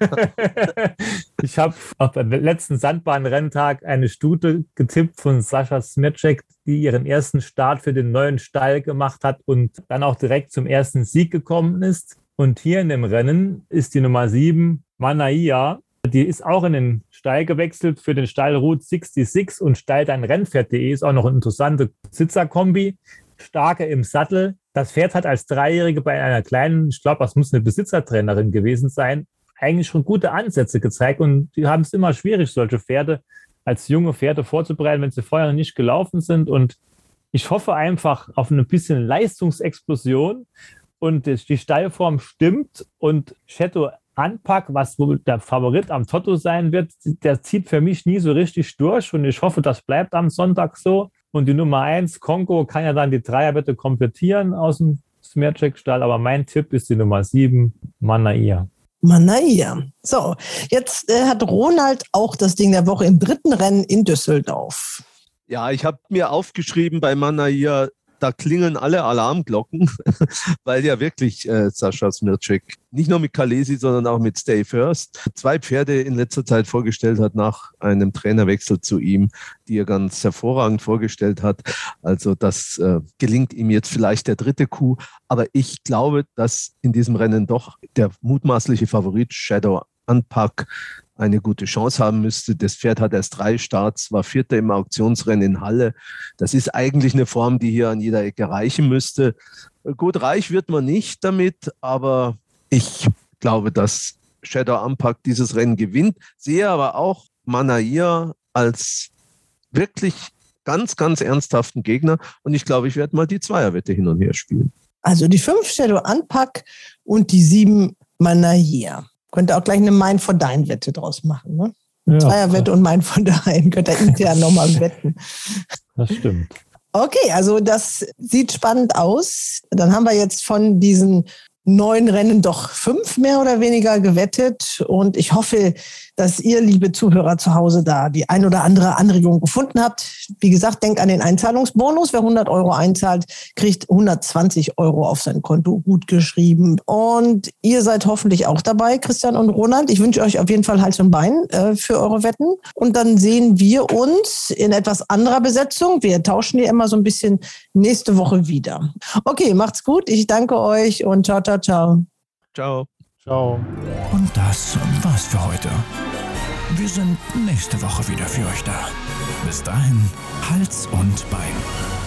Speaker 4: Ich habe auf dem letzten Sandbahnrenntag eine Stute getippt von Sascha Smircek, die ihren ersten Start für den neuen Stall gemacht hat und dann auch direkt zum ersten Sieg gekommen ist. Und hier in dem Rennen ist die Nummer 7, Manaia. Die ist auch in den Stall gewechselt für den Stall Route 66 und Stall dein Rennpferd.de ist auch noch eine interessante Sitzerkombi. Starke im Sattel. Das Pferd hat als Dreijährige bei einer kleinen, ich glaube, das muss eine Besitzertrainerin gewesen sein, eigentlich schon gute Ansätze gezeigt und die haben es immer schwierig, solche Pferde als junge Pferde vorzubereiten, wenn sie vorher noch nicht gelaufen sind. Und ich hoffe einfach auf eine bisschen Leistungsexplosion und die Steilform stimmt und Chateau Anpack, was wohl der Favorit am Toto sein wird, der zieht für mich nie so richtig durch und ich hoffe, das bleibt am Sonntag so. Und die Nummer eins, Kongo, kann ja dann die Dreierwette komplettieren aus dem Smercheck-Stall, aber mein Tipp ist die Nummer sieben, Manaia.
Speaker 2: Manaia. So, jetzt äh, hat Ronald auch das Ding der Woche im dritten Rennen in Düsseldorf.
Speaker 3: Ja, ich habe mir aufgeschrieben bei Manaia da klingeln alle Alarmglocken, weil ja wirklich äh, Sascha Smircek nicht nur mit Kalesi, sondern auch mit Stay First zwei Pferde in letzter Zeit vorgestellt hat nach einem Trainerwechsel zu ihm, die er ganz hervorragend vorgestellt hat. Also das äh, gelingt ihm jetzt vielleicht der dritte Coup, aber ich glaube, dass in diesem Rennen doch der mutmaßliche Favorit Shadow Unpack eine gute Chance haben müsste. Das Pferd hat erst drei Starts, war Vierter im Auktionsrennen in Halle. Das ist eigentlich eine Form, die hier an jeder Ecke reichen müsste. Gut, reich wird man nicht damit, aber ich glaube, dass Shadow Ampac dieses Rennen gewinnt. Sehe aber auch Manair als wirklich ganz, ganz ernsthaften Gegner. Und ich glaube, ich werde mal die Zweierwette hin und her spielen.
Speaker 2: Also die fünf Shadow Anpack und die sieben Manair. Könnte auch gleich eine Mein von Dein Wette draus machen, ne?
Speaker 4: Ja,
Speaker 2: Zweierwette und Mein von Dein. Könnt ihr intern nochmal wetten.
Speaker 4: das stimmt.
Speaker 2: Okay, also das sieht spannend aus. Dann haben wir jetzt von diesen neun Rennen doch fünf mehr oder weniger gewettet. Und ich hoffe, dass ihr, liebe Zuhörer zu Hause, da die ein oder andere Anregung gefunden habt. Wie gesagt, denkt an den Einzahlungsbonus. Wer 100 Euro einzahlt, kriegt 120 Euro auf sein Konto gut geschrieben. Und ihr seid hoffentlich auch dabei, Christian und Roland. Ich wünsche euch auf jeden Fall Hals und Bein äh, für eure Wetten. Und dann sehen wir uns in etwas anderer Besetzung. Wir tauschen hier immer so ein bisschen nächste Woche wieder. Okay, macht's gut. Ich danke euch und ciao, ciao, ciao.
Speaker 3: Ciao.
Speaker 4: Ciao.
Speaker 1: Und das war's für heute. Wir sind nächste Woche wieder für euch da. Bis dahin, Hals und Bein.